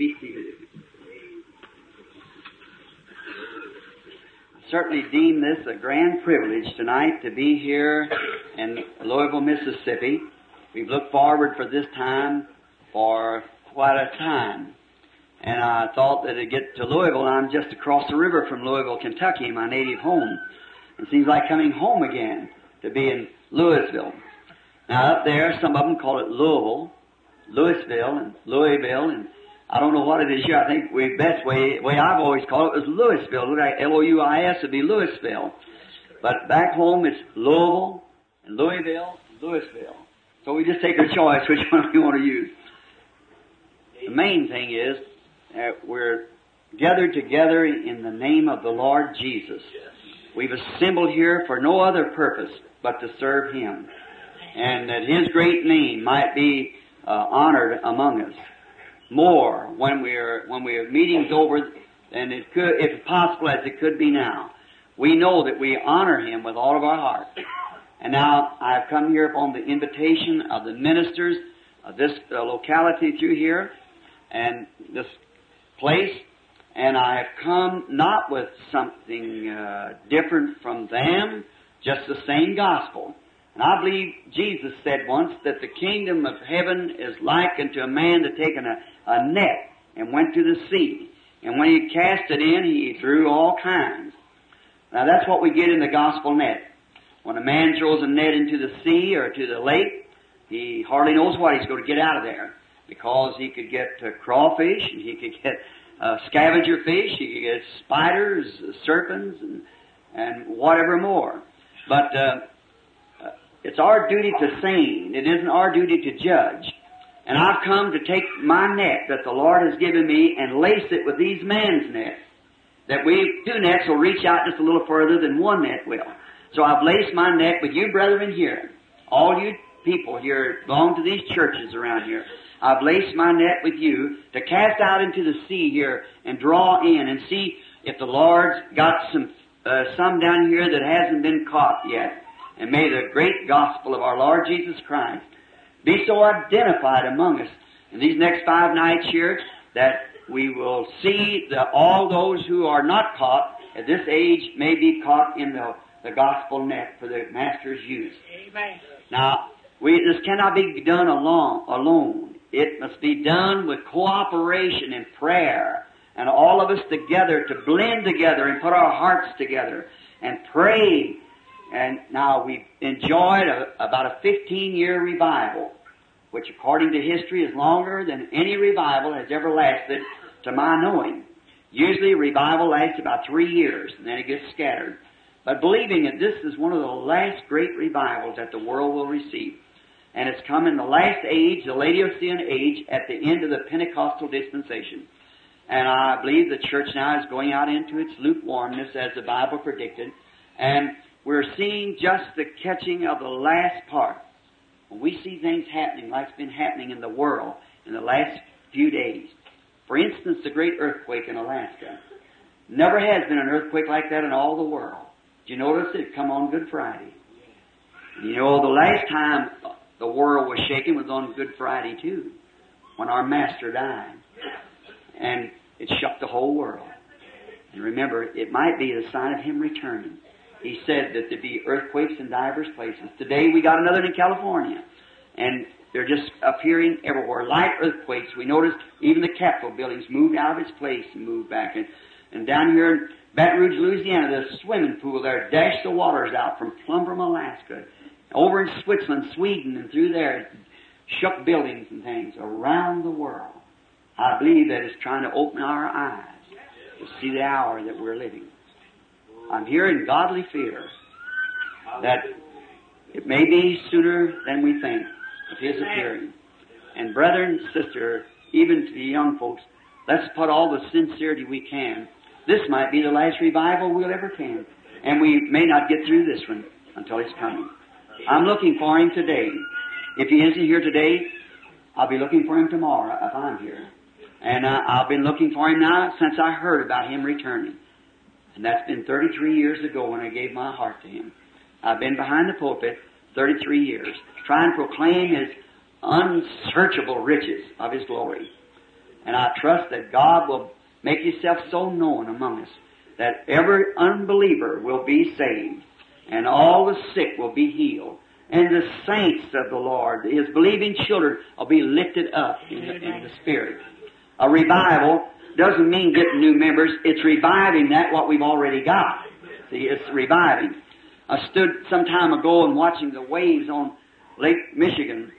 I certainly deem this a grand privilege tonight to be here in Louisville, Mississippi. We've looked forward for this time for quite a time. And I thought that to get to Louisville, I'm just across the river from Louisville, Kentucky, my native home. It seems like coming home again to be in Louisville. Now up there, some of them call it Louisville, Louisville, and Louisville, and I don't know what it is here. I think the best way, way I've always called it was Louisville. Look like L-O-U-I-S would be Louisville. But back home it's Louisville, and Louisville, Louisville. So we just take our choice which one we want to use. The main thing is that we're gathered together in the name of the Lord Jesus. We've assembled here for no other purpose but to serve Him. And that His great name might be uh, honored among us more when we're when we have meetings over than it could, if possible, as it could be now. We know that we honor Him with all of our heart. And now I've come here upon the invitation of the ministers of this uh, locality through here and this place, and I have come not with something uh, different from them, just the same gospel. And I believe Jesus said once that the kingdom of heaven is like unto a man that taken a, a net and went to the sea. And when he cast it in, he threw all kinds. Now that's what we get in the gospel net. When a man throws a net into the sea or to the lake, he hardly knows what he's going to get out of there. Because he could get uh, crawfish, and he could get uh, scavenger fish, he could get spiders, serpents, and, and whatever more. But uh, it's our duty to sing. It isn't our duty to judge. And I've come to take my net that the Lord has given me and lace it with these man's nets. That we, two nets will reach out just a little further than one net will. So I've laced my net with you brethren here. All you people here belong to these churches around here. I've laced my net with you to cast out into the sea here and draw in and see if the Lord's got some, uh, some down here that hasn't been caught yet. And may the great gospel of our Lord Jesus Christ be so identified among us in these next five nights here that we will see that all those who are not caught at this age may be caught in the, the gospel net for the Master's use. Amen. Now, we, this cannot be done alone, alone. It must be done with cooperation and prayer and all of us together to blend together and put our hearts together and pray and now we've enjoyed a, about a 15 year revival, which according to history is longer than any revival has ever lasted to my knowing. Usually revival lasts about three years and then it gets scattered. But believing that this is one of the last great revivals that the world will receive. And it's come in the last age, the Laodicean age, at the end of the Pentecostal dispensation. And I believe the church now is going out into its lukewarmness as the Bible predicted. And we're seeing just the catching of the last part. When we see things happening like's been happening in the world in the last few days. For instance, the great earthquake in Alaska. Never has been an earthquake like that in all the world. Did you notice it come on Good Friday? You know, the last time the world was shaken was on Good Friday too, when our Master died. And it shook the whole world. And remember, it might be the sign of Him returning he said that there'd be earthquakes in divers places. Today we got another in California. And they're just appearing everywhere. Light earthquakes. We noticed even the Capitol buildings moved out of its place and moved back. And, and down here in Baton Rouge, Louisiana, the swimming pool there dashed the waters out from Plumbrum, Alaska. Over in Switzerland, Sweden, and through there, shook buildings and things around the world. I believe that it's trying to open our eyes to see the hour that we're living. I'm here in godly fear that it may be sooner than we think of His appearing. And brethren, sister, even to the young folks, let's put all the sincerity we can. This might be the last revival we'll ever can. And we may not get through this one until He's coming. I'm looking for Him today. If He isn't here today, I'll be looking for Him tomorrow if I'm here. And uh, I've been looking for Him now since I heard about Him returning. And that's been 33 years ago when I gave my heart to Him. I've been behind the pulpit 33 years, trying to proclaim His unsearchable riches of His glory. And I trust that God will make Himself so known among us that every unbeliever will be saved and all the sick will be healed. And the saints of the Lord, His believing children, will be lifted up in the, in the Spirit. A revival doesn't mean getting new members. It's reviving that what we've already got. See, it's reviving. I stood some time ago and watching the waves on Lake Michigan,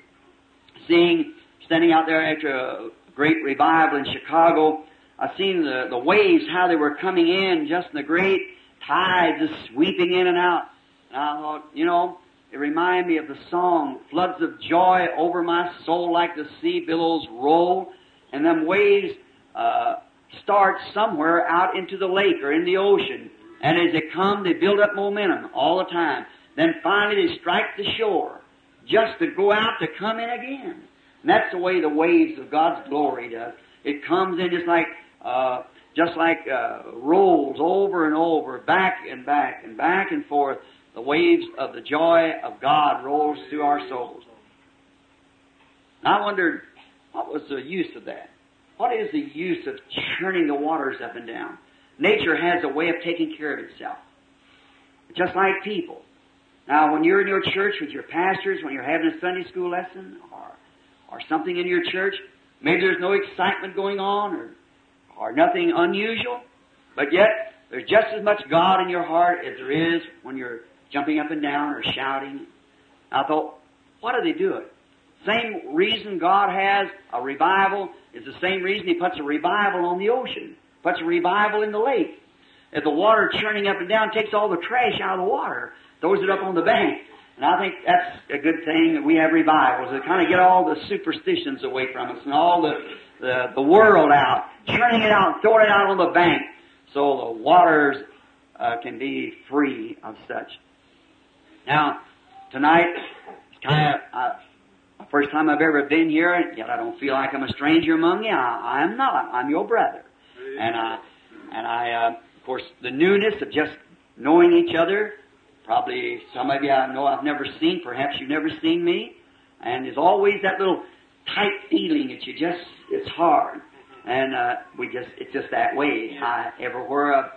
seeing, standing out there after a great revival in Chicago, I seen the, the waves, how they were coming in, just in the great tides just sweeping in and out. And I thought, you know, it reminded me of the song, Floods of Joy over my soul like the sea billows roll. And them waves uh, start somewhere out into the lake or in the ocean. And as they come, they build up momentum all the time. Then finally they strike the shore just to go out to come in again. And that's the way the waves of God's glory does. It comes in just like, uh, just like uh, rolls over and over, back and back and back and forth. The waves of the joy of God rolls through our souls. And I wondered, what was the use of that? What is the use of churning the waters up and down? Nature has a way of taking care of itself. Just like people. Now, when you're in your church with your pastors, when you're having a Sunday school lesson or, or something in your church, maybe there's no excitement going on or, or nothing unusual, but yet there's just as much God in your heart as there is when you're jumping up and down or shouting. I thought, what do they do it? Same reason God has a revival is the same reason He puts a revival on the ocean, puts a revival in the lake. If the water churning up and down takes all the trash out of the water, throws it up on the bank. And I think that's a good thing that we have revivals that kind of get all the superstitions away from us and all the, the, the world out, churning it out, throwing it out on the bank so the waters uh, can be free of such. Now, tonight, it's kind of uh, first time I've ever been here, yet I don't feel like I'm a stranger among you. I, I'm not. I'm your brother, and I, and I, uh, of course, the newness of just knowing each other. Probably some of you I know I've never seen. Perhaps you've never seen me, and there's always that little tight feeling that you just it's hard, and uh, we just it's just that way. I everywhere I'm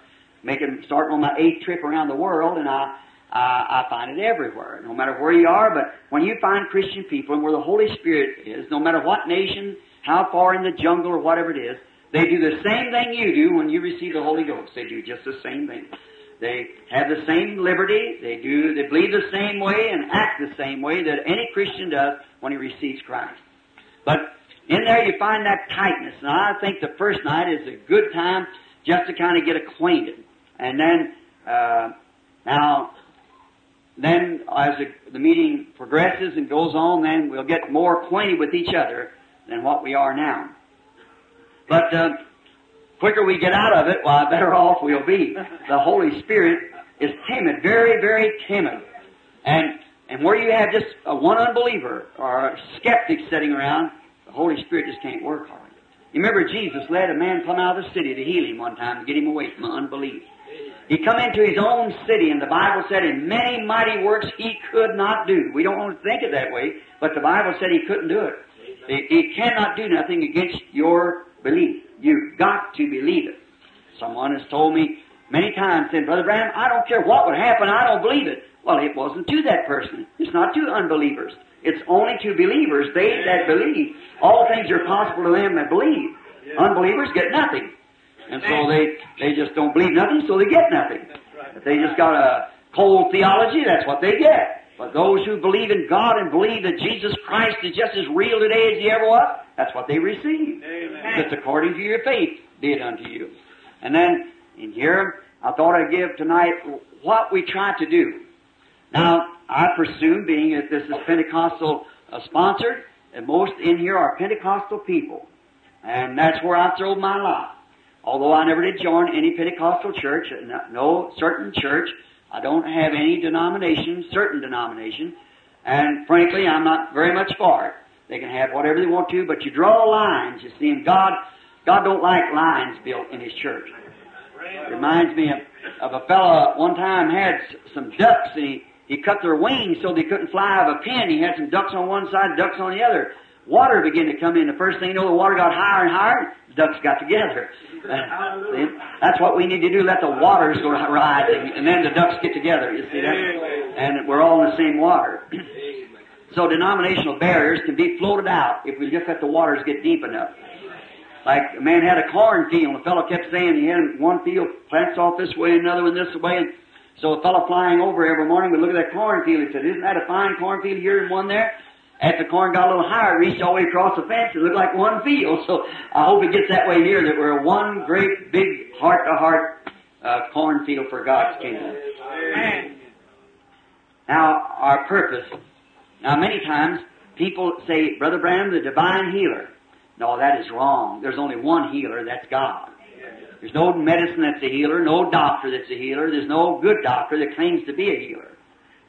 making starting on my eighth trip around the world, and I uh, I find it everywhere, no matter where you are. But when you find Christian people and where the Holy Spirit is, no matter what nation, how far in the jungle or whatever it is, they do the same thing you do when you receive the Holy Ghost. They do just the same thing. They have the same liberty. They do. They believe the same way and act the same way that any Christian does when he receives Christ. But in there you find that tightness, and I think the first night is a good time just to kind of get acquainted, and then uh, now then as the, the meeting progresses and goes on, then we'll get more acquainted with each other than what we are now. But uh, quicker we get out of it, why, better off we'll be. The Holy Spirit is timid, very, very timid. And and where you have just a one unbeliever or a skeptic sitting around, the Holy Spirit just can't work hard. You remember Jesus led a man come out of the city to heal him one time to get him away from unbelief. He come into his own city, and the Bible said, in many mighty works he could not do. We don't want to think it that way, but the Bible said he couldn't do it. He, he cannot do nothing against your belief. You've got to believe it. Someone has told me many times, said, Brother Branham, I don't care what would happen, I don't believe it. Well, it wasn't to that person. It's not to unbelievers. It's only to believers, they that believe. All things are possible to them that believe. Unbelievers get nothing. And so they, they just don't believe nothing, so they get nothing. If they just got a cold theology, that's what they get. But those who believe in God and believe that Jesus Christ is just as real today as He ever was, that's what they receive. Amen. It's according to your faith, be it unto you. And then in here, I thought I'd give tonight what we try to do. Now, I presume, being that this is Pentecostal uh, sponsored, and most in here are Pentecostal people. And that's where I throw my lot. Although I never did join any Pentecostal church, no certain church, I don't have any denomination, certain denomination, and frankly, I'm not very much for it. They can have whatever they want to, but you draw lines. You see, and God, God don't like lines built in His church. Reminds me of, of a fellow one time had some ducks, and he, he cut their wings so they couldn't fly out of a pen. He had some ducks on one side, ducks on the other. water began to come in. The first thing you know, the water got higher and higher. Ducks got together. See? That's what we need to do. Let the waters go rise, and, and then the ducks get together. You see that? And we're all in the same water. so denominational barriers can be floated out if we just let the waters get deep enough. Like a man had a cornfield, and the fellow kept saying he had one field plants off this way, another one this way, and so a fellow flying over every morning would look at that cornfield. He said, "Isn't that a fine cornfield here and one there?" As the corn got a little higher, reached all the way across the fence. It looked like one field. So I hope it gets that way here, that we're one great, big, heart-to-heart uh, cornfield for God's kingdom. Amen. Now, our purpose. Now, many times people say, Brother Branham, the divine healer. No, that is wrong. There's only one healer, that's God. There's no medicine that's a healer, no doctor that's a healer. There's no good doctor that claims to be a healer.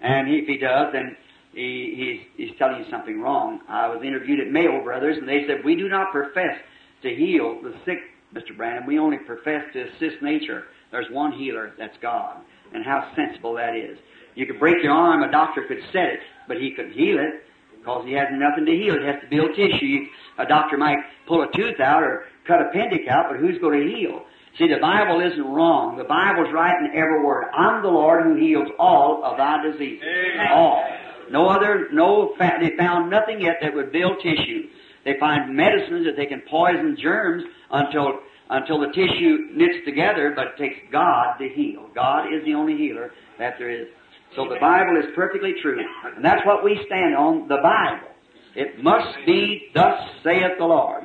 And if he does, then he, he's, he's telling you something wrong. I was interviewed at Mayo Brothers, and they said, We do not profess to heal the sick, Mr. Branham. We only profess to assist nature. There's one healer, that's God. And how sensible that is. You could break your arm, a doctor could set it, but he couldn't heal it because he has nothing to heal. It has to build tissue. A doctor might pull a tooth out or cut a appendix out, but who's going to heal? See, the Bible isn't wrong. The Bible's right in every word. I'm the Lord who heals all of thy diseases. Amen. All. No other, no, they found nothing yet that would build tissue. They find medicines that they can poison germs until, until the tissue knits together, but it takes God to heal. God is the only healer that there is. So the Bible is perfectly true. And that's what we stand on, the Bible. It must be, thus saith the Lord.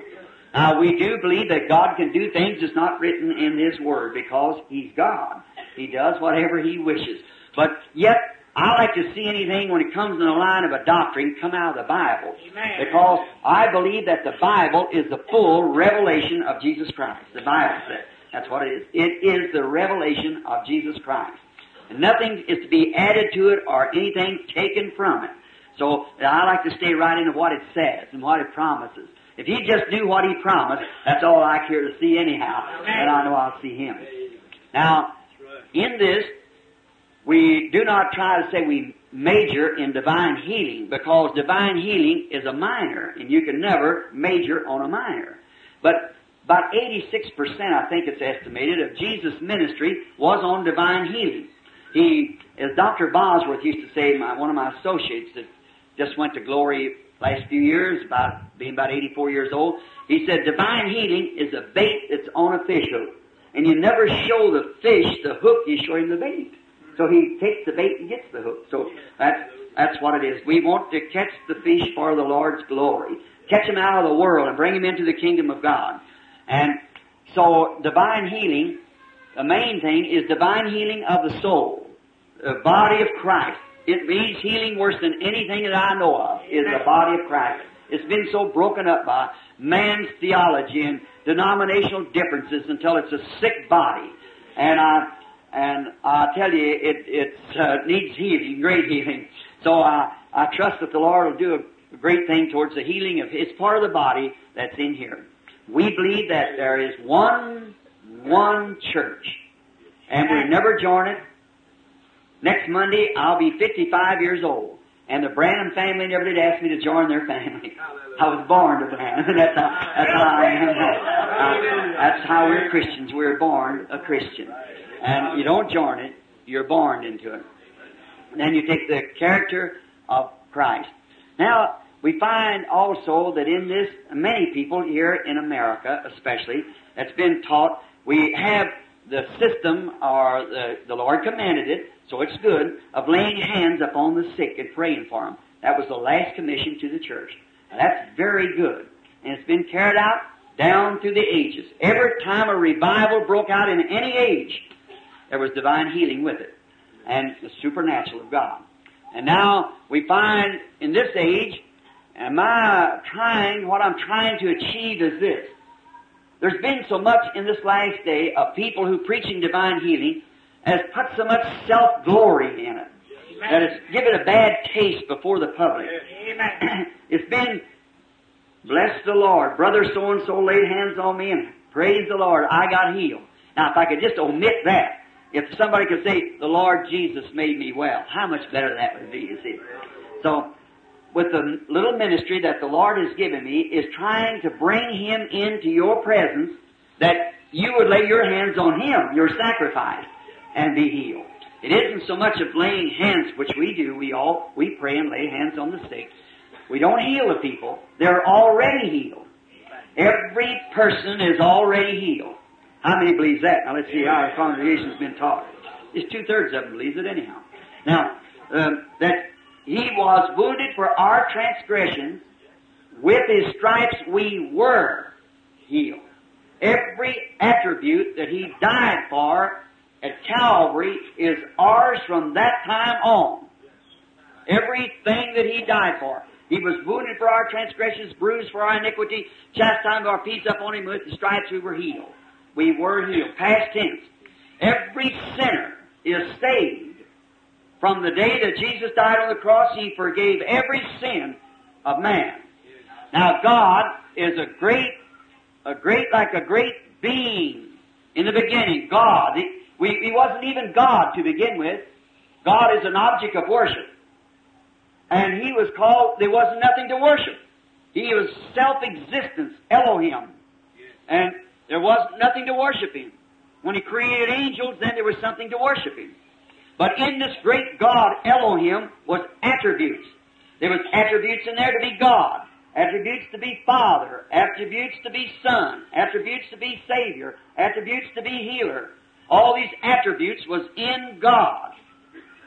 Now we do believe that God can do things that's not written in His Word because He's God. He does whatever He wishes. But yet, I like to see anything when it comes in the line of a doctrine come out of the Bible. Amen. Because I believe that the Bible is the full revelation of Jesus Christ. The Bible says. That's what it is. It is the revelation of Jesus Christ. And nothing is to be added to it or anything taken from it. So I like to stay right into what it says and what it promises. If he just knew what he promised, that's all I care to see anyhow. And I know I'll see him. Now, in this, we do not try to say we major in divine healing because divine healing is a minor and you can never major on a minor. But about 86%, I think it's estimated, of Jesus' ministry was on divine healing. He, as Dr. Bosworth used to say, my, one of my associates that just went to glory last few years, about being about 84 years old, he said divine healing is a bait that's hook. And you never show the fish the hook, you show him the bait. So he takes the bait and gets the hook. So that's, that's what it is. We want to catch the fish for the Lord's glory. Catch him out of the world and bring him into the kingdom of God. And so divine healing, the main thing is divine healing of the soul, the body of Christ. It means healing worse than anything that I know of is the body of Christ. It's been so broken up by man's theology and denominational differences until it's a sick body. And I, and I tell you, it, it uh, needs healing, great healing. So I, I trust that the Lord will do a great thing towards the healing of his part of the body that's in here. We believe that there is one, one church. And we never join it. Next Monday, I'll be 55 years old. And the Branham family never did ask me to join their family. I was born to Branham. that's how, that's how I am. Uh, that's how we're Christians. We're born a Christian. And you don't join it, you're born into it. And Then you take the character of Christ. Now, we find also that in this, many people here in America especially, that's been taught, we have the system, or the, the Lord commanded it, so it's good, of laying hands upon the sick and praying for them. That was the last commission to the church. Now, that's very good. And it's been carried out down through the ages. Every time a revival broke out in any age, there was divine healing with it. And the supernatural of God. And now we find in this age, am I trying, what I'm trying to achieve is this. There's been so much in this last day of people who preaching divine healing has put so much self-glory in it that it's given a bad taste before the public. it's been, bless the Lord, brother so-and-so laid hands on me and praise the Lord, I got healed. Now if I could just omit that, if somebody could say, the Lord Jesus made me well, how much better that would be, you see. So, with the little ministry that the Lord has given me is trying to bring him into your presence that you would lay your hands on him, your sacrifice, and be healed. It isn't so much of laying hands, which we do. We all we pray and lay hands on the sick. We don't heal the people. They're already healed. Every person is already healed. How many believes that? Now let's see how our congregation's been taught. It's two thirds of them believes it anyhow. Now um, that he was wounded for our transgressions, with his stripes we were healed. Every attribute that he died for at Calvary is ours from that time on. Everything that he died for. He was wounded for our transgressions, bruised for our iniquity, chastised our peace upon him, with the stripes we were healed. We were healed. Past tense. Every sinner is saved. From the day that Jesus died on the cross, He forgave every sin of man. Now God is a great, a great, like a great being in the beginning. God. He, we, he wasn't even God to begin with. God is an object of worship. And He was called, there wasn't nothing to worship. He was self-existence, Elohim. And there was nothing to worship Him. When He created angels, then there was something to worship Him. But in this great God, Elohim, was attributes. There was attributes in there to be God, attributes to be Father, attributes to be Son, attributes to be Savior, attributes to be Healer. All these attributes was in God.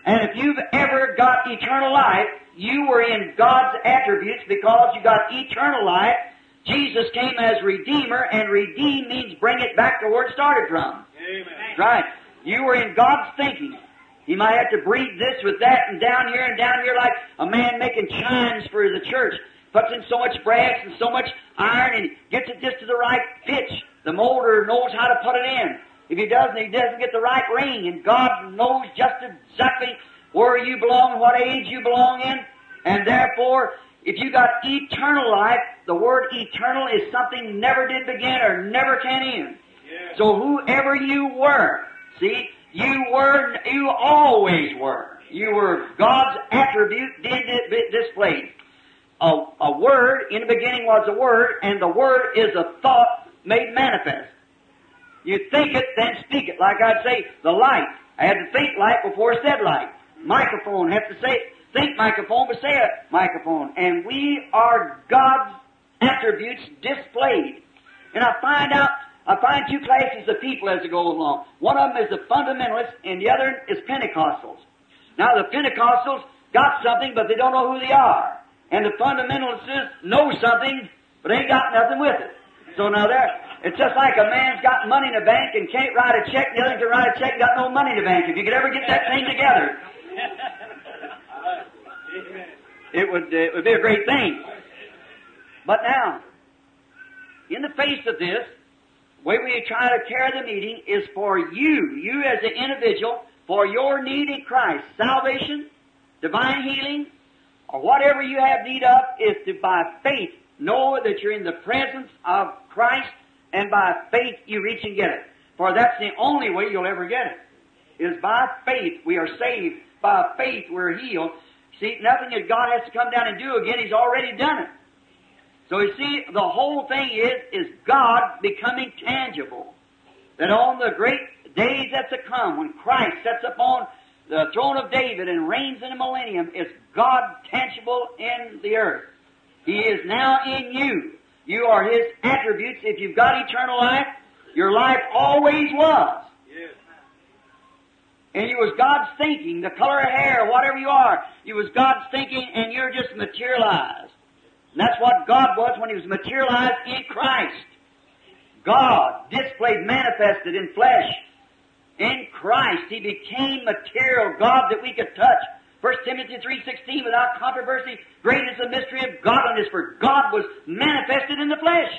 And if you've ever got eternal life, you were in God's attributes because you got eternal life. Jesus came as Redeemer, and redeem means bring it back to where it started from. Amen. Right. You were in God's thinking. He might have to breed this with that and down here and down here like a man making chimes for the church. Puts in so much brass and so much iron and gets it just to the right pitch. The molder knows how to put it in. If he doesn't, he doesn't get the right ring. And God knows just exactly where you belong, what age you belong in. And therefore, if you got eternal life, the word eternal is something never did begin or never can end. Yes. So whoever you were, see, you were, you always were. You were God's attribute did it displayed. A, a word, in the beginning was a word, and the word is a thought made manifest. You think it, then speak it. Like I'd say, the light. I had to think light before I said light. Microphone, have to say, think microphone, but say a microphone. And we are God's attributes displayed. And I find out I find two classes of people as I go along. One of them is the fundamentalists, and the other is Pentecostals. Now, the Pentecostals got something, but they don't know who they are. And the fundamentalists know something, but ain't got nothing with it. So now there, it's just like a man's got money in the bank and can't write a check, the other can write a check and got no money in the bank. If you could ever get that thing together, it would, uh, it would be a great thing. But now, in the face of this, way we try to carry the meeting is for you, you as an individual, for your need in Christ. Salvation, divine healing, or whatever you have need of is to by faith know that you're in the presence of Christ and by faith you reach and get it. For that's the only way you'll ever get it. Is by faith we are saved. By faith we're healed. See, nothing that God has to come down and do again, He's already done it. So you see, the whole thing is, is God becoming tangible. That on the great days that's to come, when Christ sets upon the throne of David and reigns in the millennium, is God tangible in the earth. He is now in you. You are His attributes. If you've got eternal life, your life always was. And it was God's thinking, the color of hair, whatever you are. It was God's thinking, and you're just materialized. And that's what God was when He was materialized in Christ. God displayed, manifested in flesh. In Christ, He became material, God that we could touch. 1 Timothy 3.16, without controversy, great is the mystery of godliness, for God was manifested in the flesh.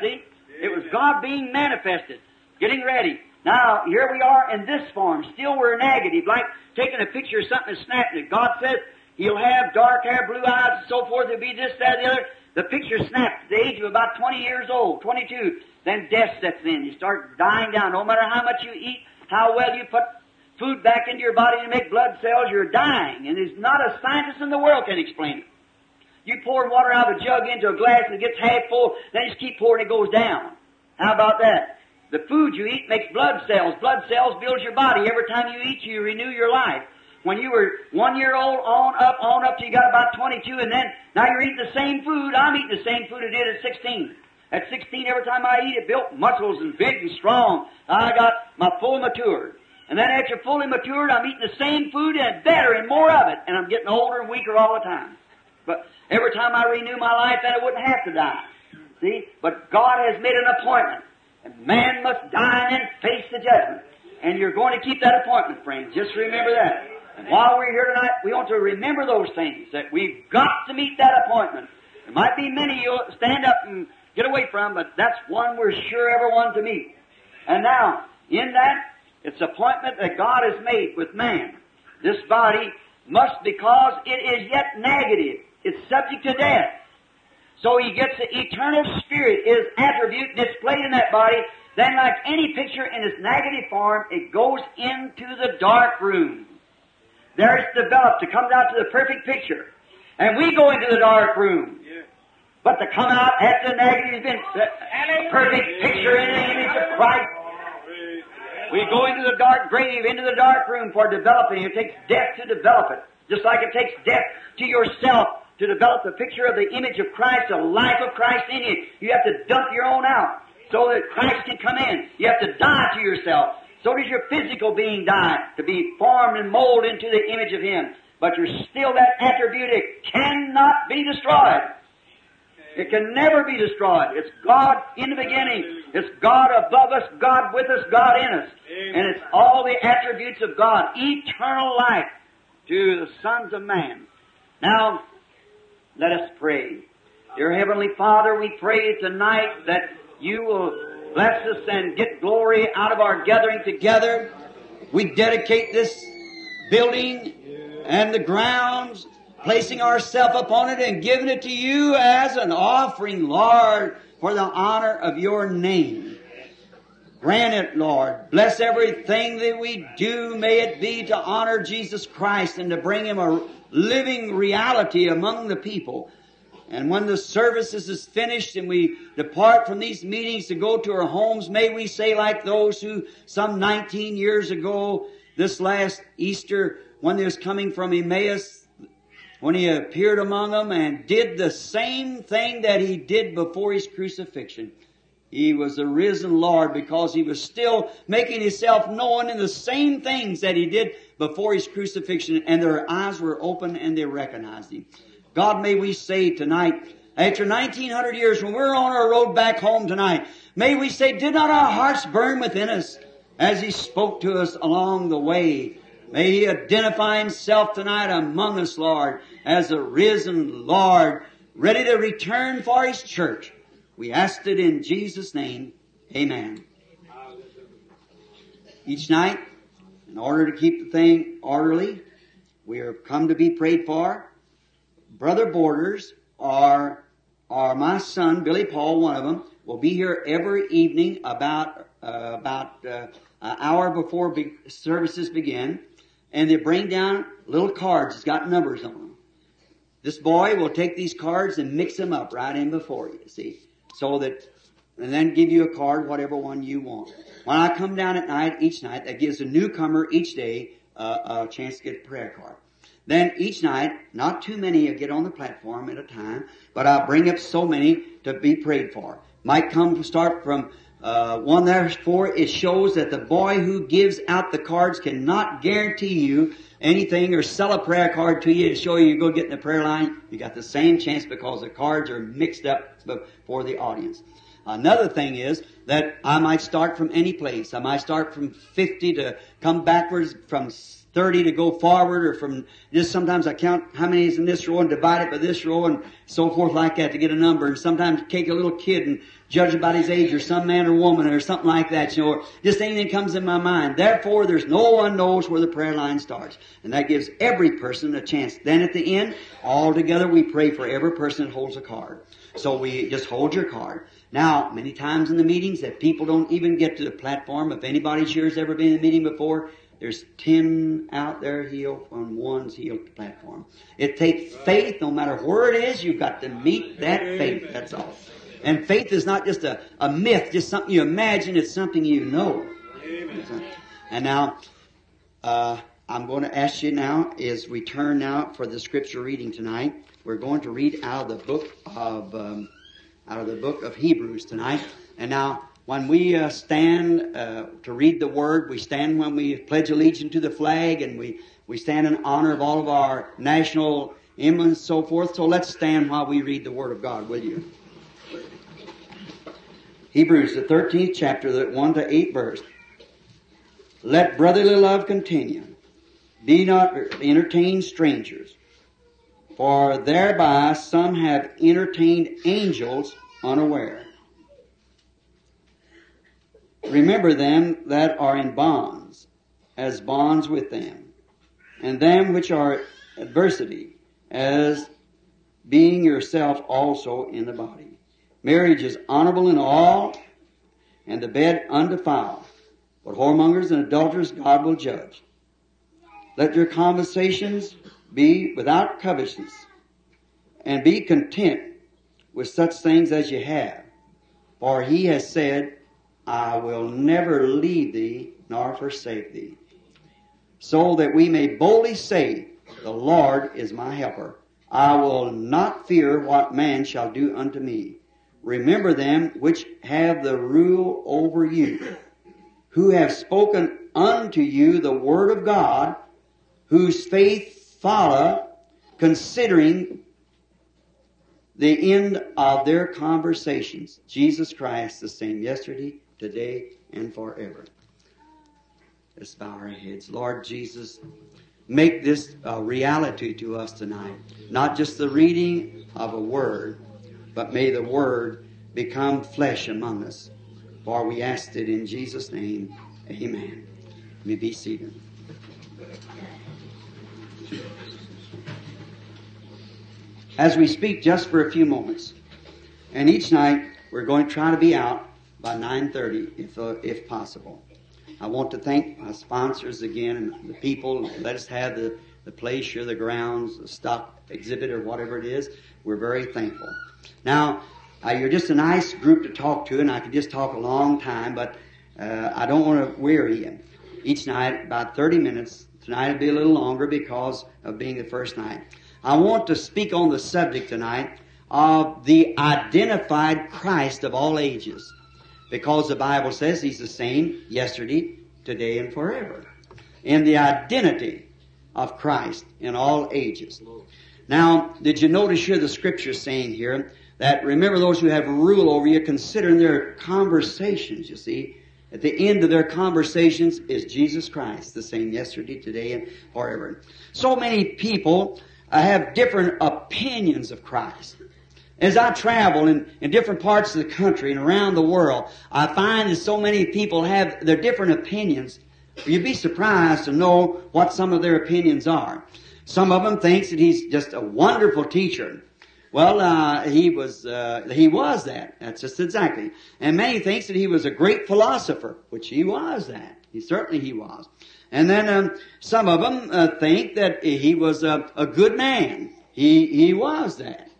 See? It was God being manifested, getting ready. Now, here we are in this form. Still we're negative, like taking a picture of something and snapping it. God says He'll have dark hair, blue eyes, and so forth. It'll be this, that, the other. The picture snaps at the age of about 20 years old, 22. Then death sets in. You start dying down. No matter how much you eat, how well you put food back into your body to make blood cells, you're dying. And there's not a scientist in the world can explain it. You pour water out of a jug into a glass and it gets half full, then you just keep pouring, it goes down. How about that? The food you eat makes blood cells. Blood cells builds your body. Every time you eat, you renew your life. When you were one year old, on up, on up till you got about 22, and then now you're eating the same food. I'm eating the same food I did at 16. At 16, every time I eat, it built muscles and big and strong. I got my full matured. And then after fully matured, I'm eating the same food and better and more of it. And I'm getting older and weaker all the time. But every time I renew my life, then I wouldn't have to die. See? But God has made an appointment. And man must die and then face the judgment. And you're going to keep that appointment, friends. Just remember that. And while we're here tonight, we want to remember those things, that we've got to meet that appointment. There might be many you'll stand up and get away from, but that's one we're sure everyone to meet. And now, in that, it's appointment that God has made with man. This body must, because it is yet negative, it's subject to death. So he gets the eternal spirit, his attribute displayed in that body. Then, like any picture in its negative form, it goes into the dark room. There it's developed to come down to the perfect picture. And we go into the dark room. But to come out after the negative has been the perfect picture in the image of Christ. We go into the dark grave, into the dark room for developing. It takes death to develop it. Just like it takes death to yourself to develop the picture of the image of Christ, the life of Christ in you. You have to dump your own out so that Christ can come in. You have to die to yourself. So does your physical being die to be formed and molded into the image of Him. But you're still that attribute. It cannot be destroyed. It can never be destroyed. It's God in the beginning. It's God above us, God with us, God in us. And it's all the attributes of God. Eternal life to the sons of man. Now, let us pray. Dear Heavenly Father, we pray tonight that you will bless us and get glory out of our gathering together. We dedicate this building and the grounds, placing ourselves upon it and giving it to you as an offering, Lord, for the honor of your name. Grant it, Lord. Bless everything that we do. May it be to honor Jesus Christ and to bring Him a living reality among the people. And when the services is finished and we depart from these meetings to go to our homes, may we say like those who some 19 years ago, this last Easter, when they was coming from Emmaus, when he appeared among them and did the same thing that he did before his crucifixion. He was the risen Lord because he was still making himself known in the same things that he did before his crucifixion and their eyes were open and they recognized him. God, may we say tonight, after 1900 years, when we're on our road back home tonight, may we say, did not our hearts burn within us as he spoke to us along the way? May he identify himself tonight among us, Lord, as a risen Lord, ready to return for his church. We asked it in Jesus' name. Amen. Each night, in order to keep the thing orderly, we have come to be prayed for. Brother Borders are, are my son, Billy Paul, one of them, will be here every evening about, uh, about uh, an hour before be- services begin. And they bring down little cards. It's got numbers on them. This boy will take these cards and mix them up right in before you, see so that, and then give you a card, whatever one you want. When I come down at night, each night, that gives a newcomer each day uh, a chance to get a prayer card. Then each night, not too many get on the platform at a time, but I bring up so many to be prayed for. Might come start from uh, one therefore it shows that the boy who gives out the cards cannot guarantee you anything or sell a prayer card to you to show you you go get in the prayer line. You got the same chance because the cards are mixed up for the audience. Another thing is that I might start from any place. I might start from 50 to come backwards from 30 to go forward or from just sometimes I count how many is in this row and divide it by this row and so forth like that to get a number. And sometimes take a little kid and judge about his age or some man or woman or something like that, you know, or just anything comes in my mind. Therefore, there's no one knows where the prayer line starts. And that gives every person a chance. Then at the end, all together we pray for every person that holds a card. So we just hold your card. Now, many times in the meetings that people don't even get to the platform, if anybody's here has ever been in a meeting before, there's ten out there healed on one's healed platform. It takes faith, no matter where it is, you've got to meet that faith. That's all. And faith is not just a, a myth, just something you imagine, it's something you know. And now, uh, I'm going to ask you now, as we turn now for the scripture reading tonight, we're going to read out of the book of, um, out of the book of Hebrews tonight. And now, when we uh, stand uh, to read the word, we stand when we pledge allegiance to the flag, and we, we stand in honor of all of our national emblems and so forth. So let's stand while we read the word of God, will you? Hebrews, the 13th chapter, the 1 to 8 verse. Let brotherly love continue. Be not entertain strangers, for thereby some have entertained angels unaware. Remember them that are in bonds, as bonds with them, and them which are adversity, as being yourself also in the body. Marriage is honorable in all, and the bed undefiled. But whoremongers and adulterers God will judge. Let your conversations be without covetousness, and be content with such things as you have. For he has said, I will never leave thee nor forsake thee. So that we may boldly say, The Lord is my helper. I will not fear what man shall do unto me. Remember them which have the rule over you, who have spoken unto you the word of God, whose faith follow, considering the end of their conversations. Jesus Christ the same yesterday, today, and forever. Let's bow our heads. Lord Jesus, make this a reality to us tonight. Not just the reading of a word, but may the Word become flesh among us. For we asked it in Jesus' name. Amen. You may be seated. As we speak just for a few moments, and each night we're going to try to be out by 9.30 if, uh, if possible. I want to thank my sponsors again and the people let us have the, the place here, the grounds, the stock exhibit or whatever it is. We're very thankful. Now, uh, you're just a nice group to talk to, and I could just talk a long time, but uh, I don't want to weary you. Each night, about 30 minutes. Tonight will be a little longer because of being the first night. I want to speak on the subject tonight of the identified Christ of all ages. Because the Bible says He's the same yesterday, today, and forever. In the identity of Christ in all ages. Now, did you notice here the scripture saying here that remember those who have rule over you, considering their conversations, you see. At the end of their conversations is Jesus Christ, the same yesterday, today, and forever. So many people uh, have different opinions of Christ. As I travel in, in different parts of the country and around the world, I find that so many people have their different opinions. You'd be surprised to know what some of their opinions are. Some of them thinks that he's just a wonderful teacher. Well, uh, he was uh, he was that. That's just exactly. And many thinks that he was a great philosopher, which he was that. He certainly he was. And then um, some of them uh, think that he was a, a good man. He he was that.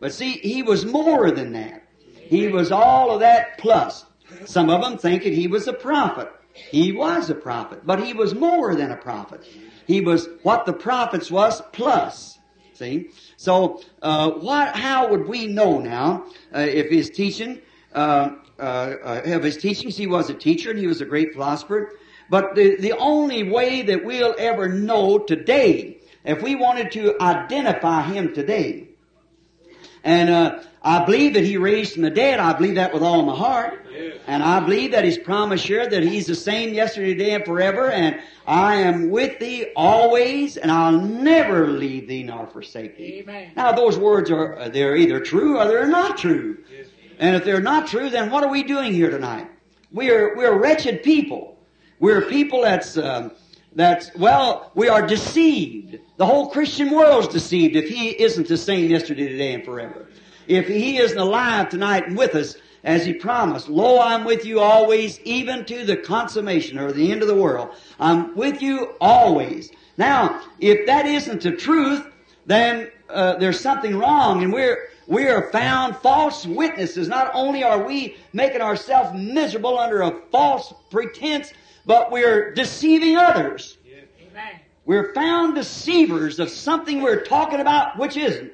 But see, he was more than that. He was all of that plus. Some of them think that he was a prophet. He was a prophet, but he was more than a prophet. He was what the prophets was plus. See? So, uh, what, how would we know now, uh, if his teaching, uh, uh, uh, of his teachings, he was a teacher and he was a great philosopher. But the, the only way that we'll ever know today, if we wanted to identify him today, and uh, I believe that He raised from the dead. I believe that with all my heart. And I believe that His promise here that He's the same yesterday, today, and forever. And I am with thee always, and I'll never leave thee nor forsake thee. Amen. Now those words are, uh, they're either true or they're not true. And if they're not true, then what are we doing here tonight? We're, we're wretched people. We're people that's, um, that's, well, we are deceived. The whole Christian world's deceived if He isn't the same yesterday, today, and forever. If He isn't alive tonight and with us, as He promised. Lo, I'm with you always, even to the consummation or the end of the world. I'm with you always. Now, if that isn't the truth, then uh, there's something wrong, and we're we are found false witnesses. Not only are we making ourselves miserable under a false pretense, but we're deceiving others. Amen. We're found deceivers of something we're talking about which isn't.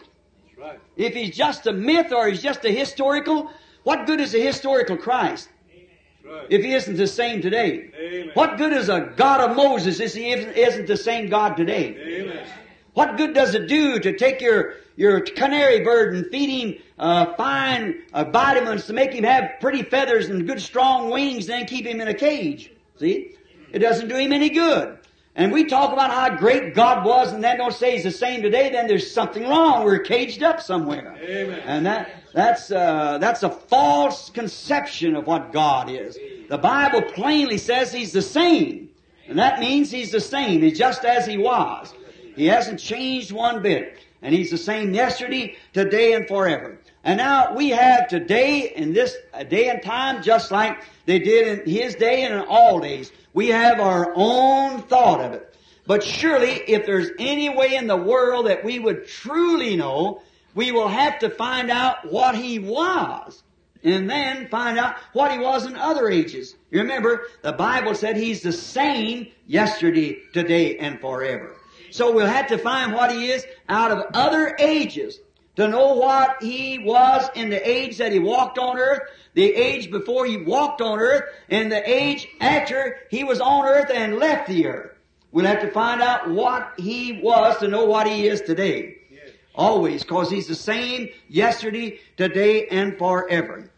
Right. If he's just a myth or he's just a historical, what good is a historical Christ right. if he isn't the same today? Amen. What good is a God of Moses if he isn't isn't the same God today? Amen. What good does it do to take your, your canary bird and feed him uh, fine uh, vitamins to make him have pretty feathers and good strong wings and then keep him in a cage? See? It doesn't do him any good. And we talk about how great God was and then don't say he's the same today, then there's something wrong. We're caged up somewhere. Amen. And that, that's, uh, that's a false conception of what God is. The Bible plainly says He's the same. And that means He's the same. He's just as He was. He hasn't changed one bit. And He's the same yesterday, today, and forever. And now we have today in this day and time just like they did in His day and in all days. We have our own thought of it. But surely if there's any way in the world that we would truly know, we will have to find out what He was. And then find out what He was in other ages. You remember, the Bible said He's the same yesterday, today, and forever. So we'll have to find what He is out of other ages to know what He was in the age that He walked on earth, the age before He walked on earth, and the age after He was on earth and left the earth. We'll have to find out what He was to know what He is today. Always, cause He's the same yesterday, today, and forever.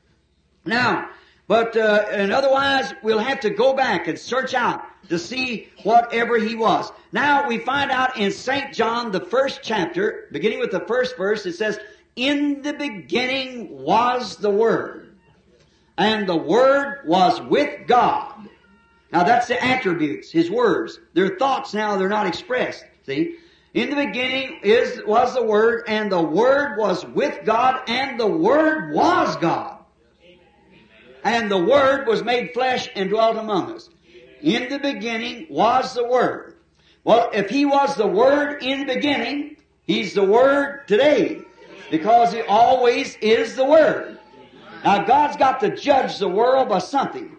Now, but, uh, and otherwise, we'll have to go back and search out to see whatever He was. Now, we find out in St. John, the first chapter, beginning with the first verse, it says, In the beginning was the Word, and the Word was with God. Now that's the attributes, His words. They're thoughts now, they're not expressed. See? In the beginning is, was the Word, and the Word was with God, and the Word was God. And the Word was made flesh and dwelt among us. In the beginning was the Word. Well, if He was the Word in the beginning, He's the Word today. Because He always is the Word. Now God's got to judge the world by something.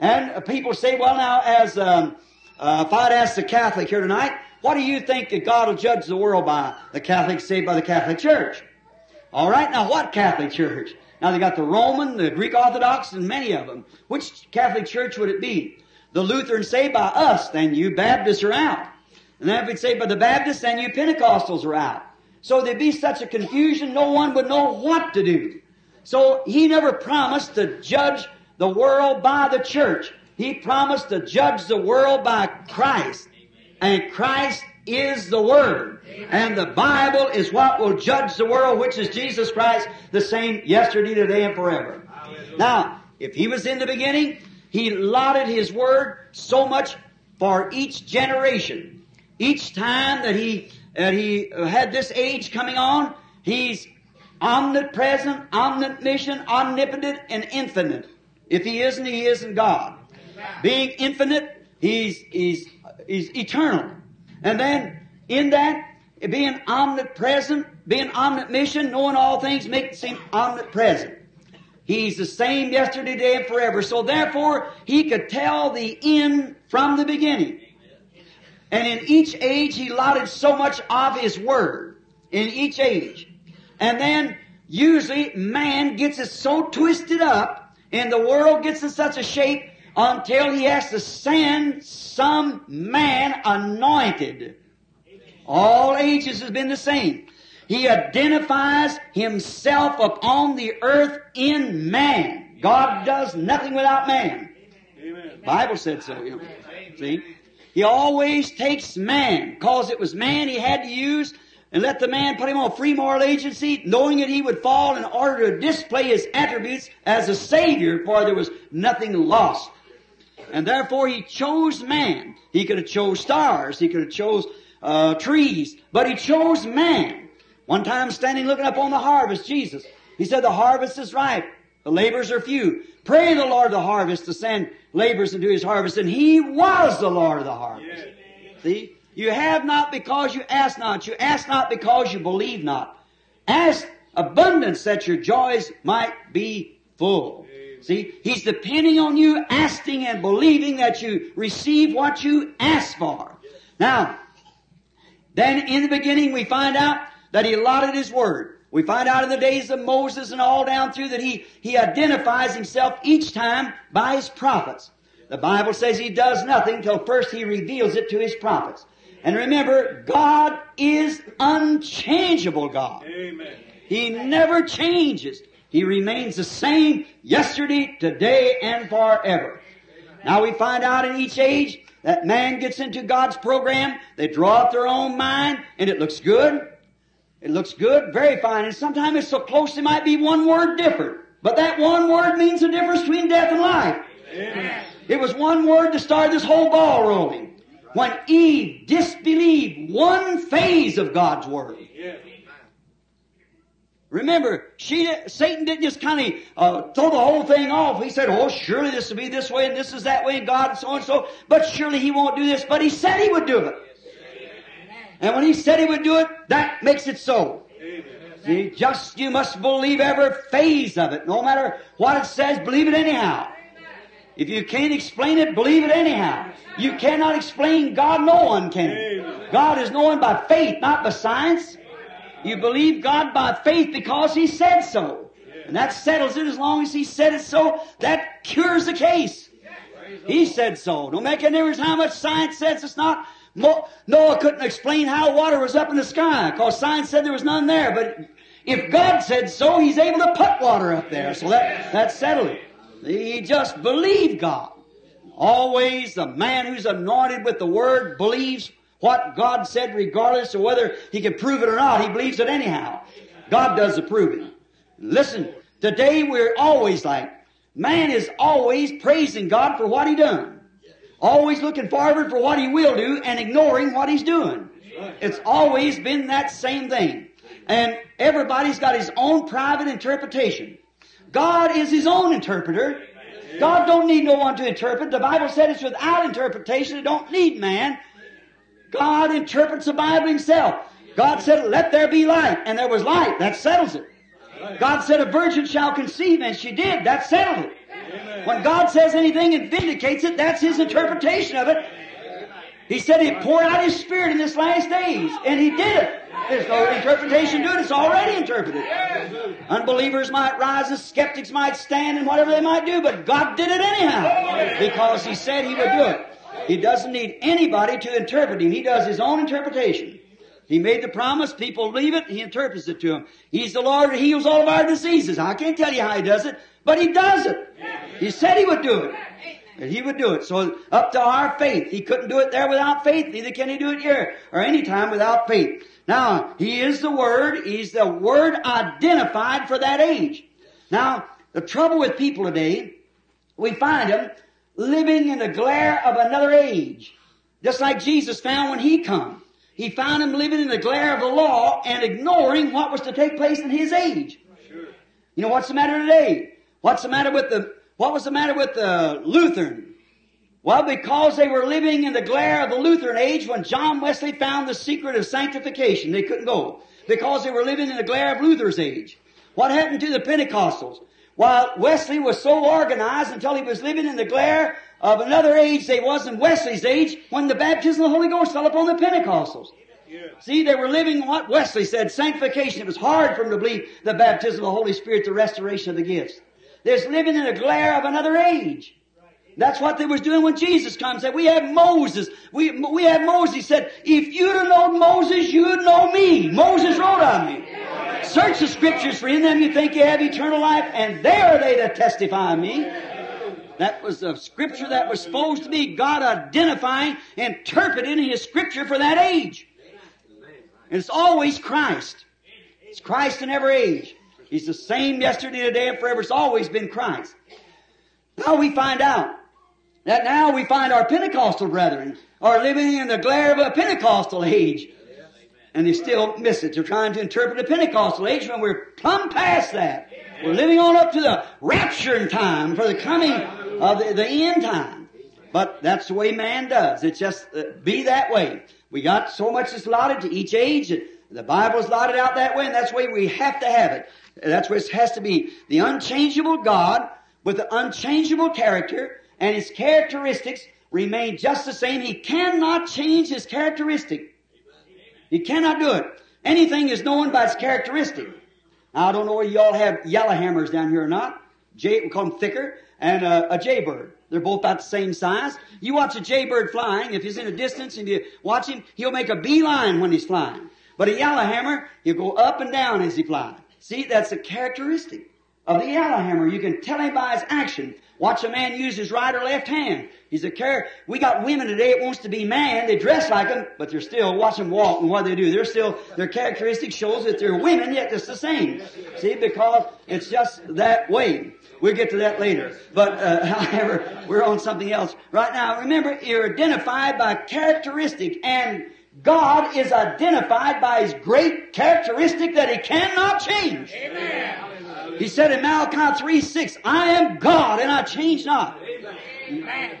And people say, well now, as, um, uh, if I'd ask the Catholic here tonight, what do you think that God will judge the world by? The Catholics say by the Catholic Church. All right, now what Catholic Church? Now they got the Roman, the Greek Orthodox, and many of them. Which Catholic Church would it be? The Lutherans say by us, then you Baptists are out. And then if we say by the Baptists, then you Pentecostals are out. So there'd be such a confusion, no one would know what to do. So he never promised to judge the world by the church. He promised to judge the world by Christ. And Christ is the Word. And the Bible is what will judge the world, which is Jesus Christ, the same yesterday, today, and forever. Now, if He was in the beginning, He allotted His Word so much for each generation. Each time that He, that He had this age coming on, He's omnipresent, omniscient, omnipotent, and infinite. If He isn't, He isn't God. Being infinite, He's, He's, He's eternal. And then, in that, being omnipresent, being omniscient, knowing all things, makes Him omnipresent. He's the same yesterday, today, and forever. So therefore, He could tell the end from the beginning. And in each age, He allotted so much of His Word. In each age. And then, usually, man gets it so twisted up, and the world gets in such a shape until he has to send some man anointed. All ages has been the same. He identifies himself upon the earth in man. God does nothing without man. Amen. Bible said so. You know. See? He always takes man, cause it was man he had to use, and let the man put him on free moral agency, knowing that he would fall in order to display his attributes as a savior, for there was nothing lost. And therefore he chose man. He could have chose stars, he could have chose uh, trees, but he chose man. One time standing looking up on the harvest, Jesus, he said, the harvest is ripe. The laborers are few. Pray the Lord of the harvest to send laborers into his harvest, and he was the Lord of the harvest. See? You have not because you ask not. You ask not because you believe not. Ask abundance that your joys might be full. See, he's depending on you asking and believing that you receive what you ask for. Now, then in the beginning we find out that he allotted his word. We find out in the days of Moses and all down through that he, he identifies himself each time by his prophets. The Bible says he does nothing till first he reveals it to his prophets. And remember, God is unchangeable God. Amen. He never changes. He remains the same yesterday, today, and forever. Now we find out in each age that man gets into God's program, they draw up their own mind, and it looks good. It looks good, very fine, and sometimes it's so close it might be one word different. But that one word means the difference between death and life. Amen. It was one word to start this whole ball rolling. When Eve disbelieved one phase of God's word. Remember, she Satan didn't just kind of uh, throw the whole thing off. He said, "Oh, surely this will be this way, and this is that way, and God, and so on and so." But surely He won't do this. But He said He would do it, and when He said He would do it, that makes it so. Amen. See, just you must believe every phase of it, no matter what it says. Believe it anyhow. If you can't explain it, believe it anyhow. You cannot explain God. No one can. God is known by faith, not by science. You believe God by faith because He said so. And that settles it as long as He said it so. That cures the case. He said so. Don't make any difference how much science says it's not. Mo- Noah couldn't explain how water was up in the sky because science said there was none there. But if God said so, He's able to put water up there. So that, that settled it. He just believed God. Always the man who's anointed with the Word believes what God said regardless of whether he can prove it or not. He believes it anyhow. God does the proving. Listen, today we're always like, man is always praising God for what he done. Always looking forward for what he will do and ignoring what he's doing. It's always been that same thing. And everybody's got his own private interpretation. God is his own interpreter. God don't need no one to interpret. The Bible said it's without interpretation. It don't need man. God interprets the Bible himself. God said, let there be light. And there was light. That settles it. God said, a virgin shall conceive. And she did. That settled it. When God says anything and vindicates it, that's His interpretation of it. He said He'd pour out His Spirit in this last days. And He did it. There's no interpretation to it. It's already interpreted. Unbelievers might rise and skeptics might stand and whatever they might do, but God did it anyhow. Because He said He would do it. He doesn't need anybody to interpret Him. He does His own interpretation. He made the promise, people believe it, He interprets it to them. He's the Lord who heals all of our diseases. I can't tell you how He does it, but He does it. He said He would do it. And He would do it. So up to our faith. He couldn't do it there without faith, neither can He do it here or any time without faith. Now, He is the Word. He's the Word identified for that age. Now, the trouble with people today, we find them living in the glare of another age. Just like Jesus found when He come. He found them living in the glare of the law and ignoring what was to take place in His age. You know what's the matter today? What's the matter with the, what was the matter with the Lutheran? Well, because they were living in the glare of the Lutheran age when John Wesley found the secret of sanctification, they couldn't go. Because they were living in the glare of Luther's age. What happened to the Pentecostals? While Wesley was so organized until he was living in the glare of another age they was in Wesley's age when the baptism of the Holy Ghost fell upon the Pentecostals. See, they were living what Wesley said, sanctification. It was hard for them to believe the baptism of the Holy Spirit, the restoration of the gifts. They're living in the glare of another age. That's what they was doing when Jesus comes. Said, we have Moses. We, we have Moses. He said, if you'd have known Moses, you'd know me. Moses wrote on me. Search the scriptures for in them you think you have eternal life, and there are they that testify of me. That was a scripture that was supposed to be God identifying, interpreting His scripture for that age. And it's always Christ. It's Christ in every age. He's the same yesterday, today, and forever. It's always been Christ. Now we find out that now we find our Pentecostal brethren are living in the glare of a Pentecostal age. And they still miss it. They're trying to interpret the Pentecostal age when we're plumb past that. We're living on up to the rapturing time for the coming of the, the end time. But that's the way man does. It's just uh, be that way. We got so much that's allotted to each age. And the Bible's allotted out that way, and that's the way we have to have it. That's what it has to be. The unchangeable God with the unchangeable character, and His characteristics remain just the same. He cannot change His characteristic. He cannot do it. Anything is known by its characteristic. Now, I don't know whether y'all have yellow hammers down here or not. Jay, we call them flicker, and uh, a jaybird. They're both about the same size. You watch a jaybird flying, if he's in a distance and you watch him, he'll make a beeline when he's flying. But a yellowhammer, he'll go up and down as he flies. See, that's a characteristic of the yellowhammer. You can tell him by his action. Watch a man use his right or left hand. He's a char- We got women today that wants to be man. They dress like them, but they're still, watch them walk and what they do. They're still, their characteristic shows that they're women, yet it's the same. See, because it's just that way. We'll get to that later. But, uh, however, we're on something else. Right now, remember, you're identified by characteristic and God is identified by His great characteristic that He cannot change. Amen. He said in Malachi 3 6, I am God and I change not. Amen.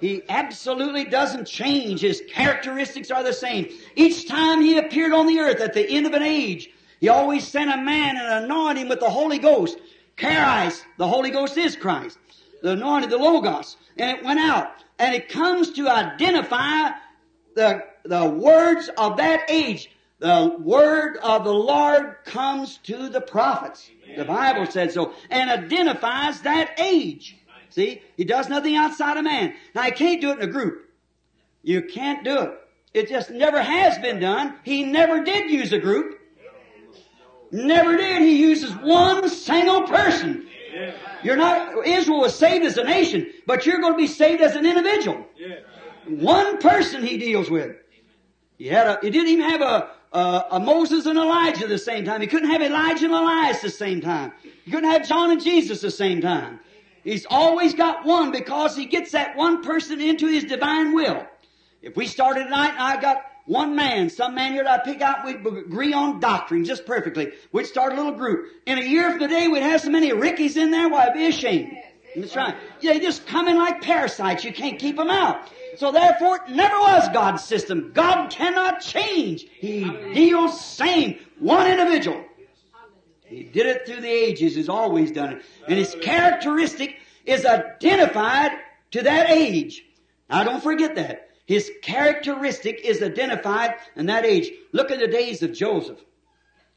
He absolutely doesn't change. His characteristics are the same. Each time He appeared on the earth at the end of an age, He always sent a man and anointed him with the Holy Ghost. Charis, the Holy Ghost is Christ. The anointed, the Logos. And it went out. And it comes to identify the, the words of that age. The word of the Lord comes to the prophets. The Bible said so. And identifies that age. See? He does nothing outside of man. Now, he can't do it in a group. You can't do it. It just never has been done. He never did use a group. Never did. He uses one single person. You're not, Israel was saved as a nation, but you're going to be saved as an individual. One person he deals with. He had a, he didn't even have a, a, a Moses and Elijah at the same time. He couldn't have Elijah and Elias at the same time. He couldn't have John and Jesus at the same time. He's always got one because he gets that one person into his divine will. If we started tonight and I got one man, some man here that I pick out, we'd agree on doctrine just perfectly. We'd start a little group. In a year from today, we'd have so many Rickies in there, why, I'd be ashamed. That's right. They just come in like parasites. You can't keep them out. So therefore, it never was God's system. God cannot change. He deals same. One individual. He did it through the ages. He's always done it. And his characteristic is identified to that age. Now don't forget that. His characteristic is identified in that age. Look at the days of Joseph,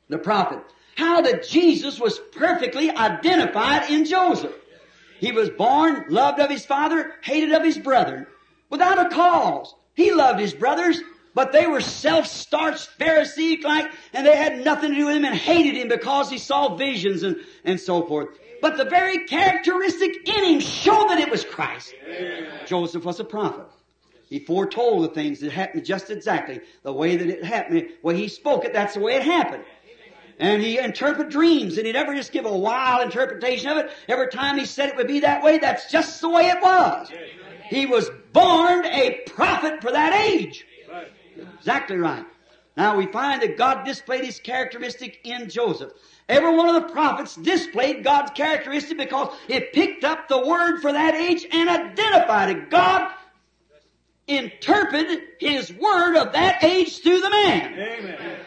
the prophet. How that Jesus was perfectly identified in Joseph. He was born, loved of his father, hated of his brethren, without a cause. He loved his brothers, but they were self-starched, Pharisee-like, and they had nothing to do with him and hated him because he saw visions and, and so forth. But the very characteristic in him showed that it was Christ. Joseph was a prophet. He foretold the things that happened just exactly the way that it happened. When he spoke it, that's the way it happened. And he interpreted dreams, and he never just give a wild interpretation of it. Every time he said it would be that way, that's just the way it was. He was born a prophet for that age. Exactly right. Now we find that God displayed His characteristic in Joseph. Every one of the prophets displayed God's characteristic because it picked up the word for that age and identified it. God interpreted His word of that age through the man. Amen.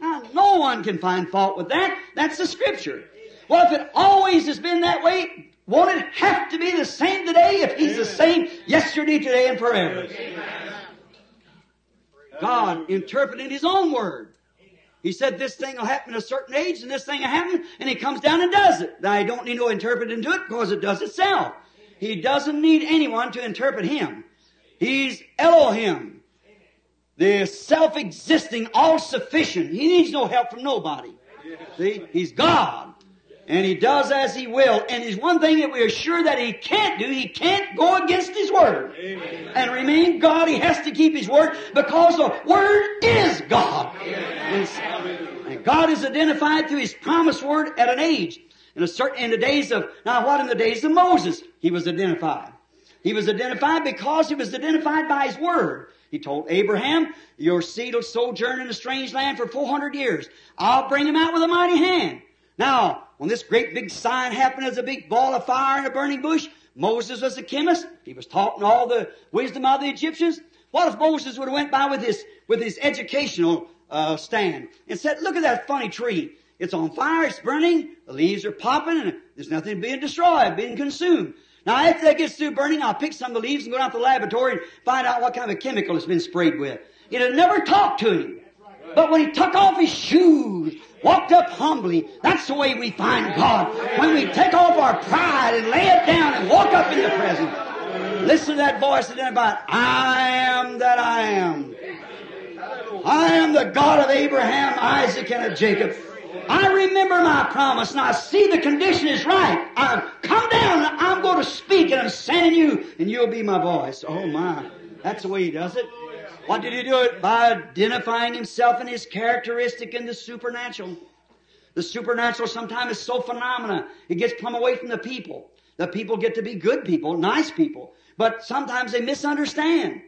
Now, no one can find fault with that. That's the scripture. Well, if it always has been that way, won't it have to be the same today if He's the same yesterday, today, and forever? God interpreted His own word. He said this thing will happen at a certain age and this thing will happen and He comes down and does it. Now, He don't need no interpreting to it because it does itself. He doesn't need anyone to interpret Him. He's Elohim. The self-existing, all-sufficient. He needs no help from nobody. See? He's God. And He does as He will. And there's one thing that we're sure that He can't do. He can't go against His Word. And remain God. He has to keep His Word because the Word is God. And, and God is identified through His promised Word at an age. In a certain, in the days of, now what in the days of Moses? He was identified. He was identified because he was identified by his word. He told Abraham, your seed will sojourn in a strange land for 400 years. I'll bring him out with a mighty hand. Now, when this great big sign happened as a big ball of fire in a burning bush, Moses was a chemist. He was taught all the wisdom of the Egyptians. What if Moses would have went by with his, with his educational uh, stand and said, look at that funny tree. It's on fire, it's burning, the leaves are popping, and there's nothing being destroyed, being consumed. Now, after that gets through burning, I'll pick some of the leaves and go out to the laboratory and find out what kind of a chemical it's been sprayed with. It had never talked to him. But when he took off his shoes, walked up humbly, that's the way we find God. When we take off our pride and lay it down and walk up in the presence. Listen to that voice then about, I am that I am. I am the God of Abraham, Isaac, and of Jacob. I remember my promise and I see the condition is right. I come down and I'm going to speak and I'm sending you and you'll be my voice. Oh my. That's the way he does it. What did he do it? By identifying himself and his characteristic in the supernatural. The supernatural sometimes is so phenomena. It gets plumb away from the people. The people get to be good people, nice people. But sometimes they misunderstand.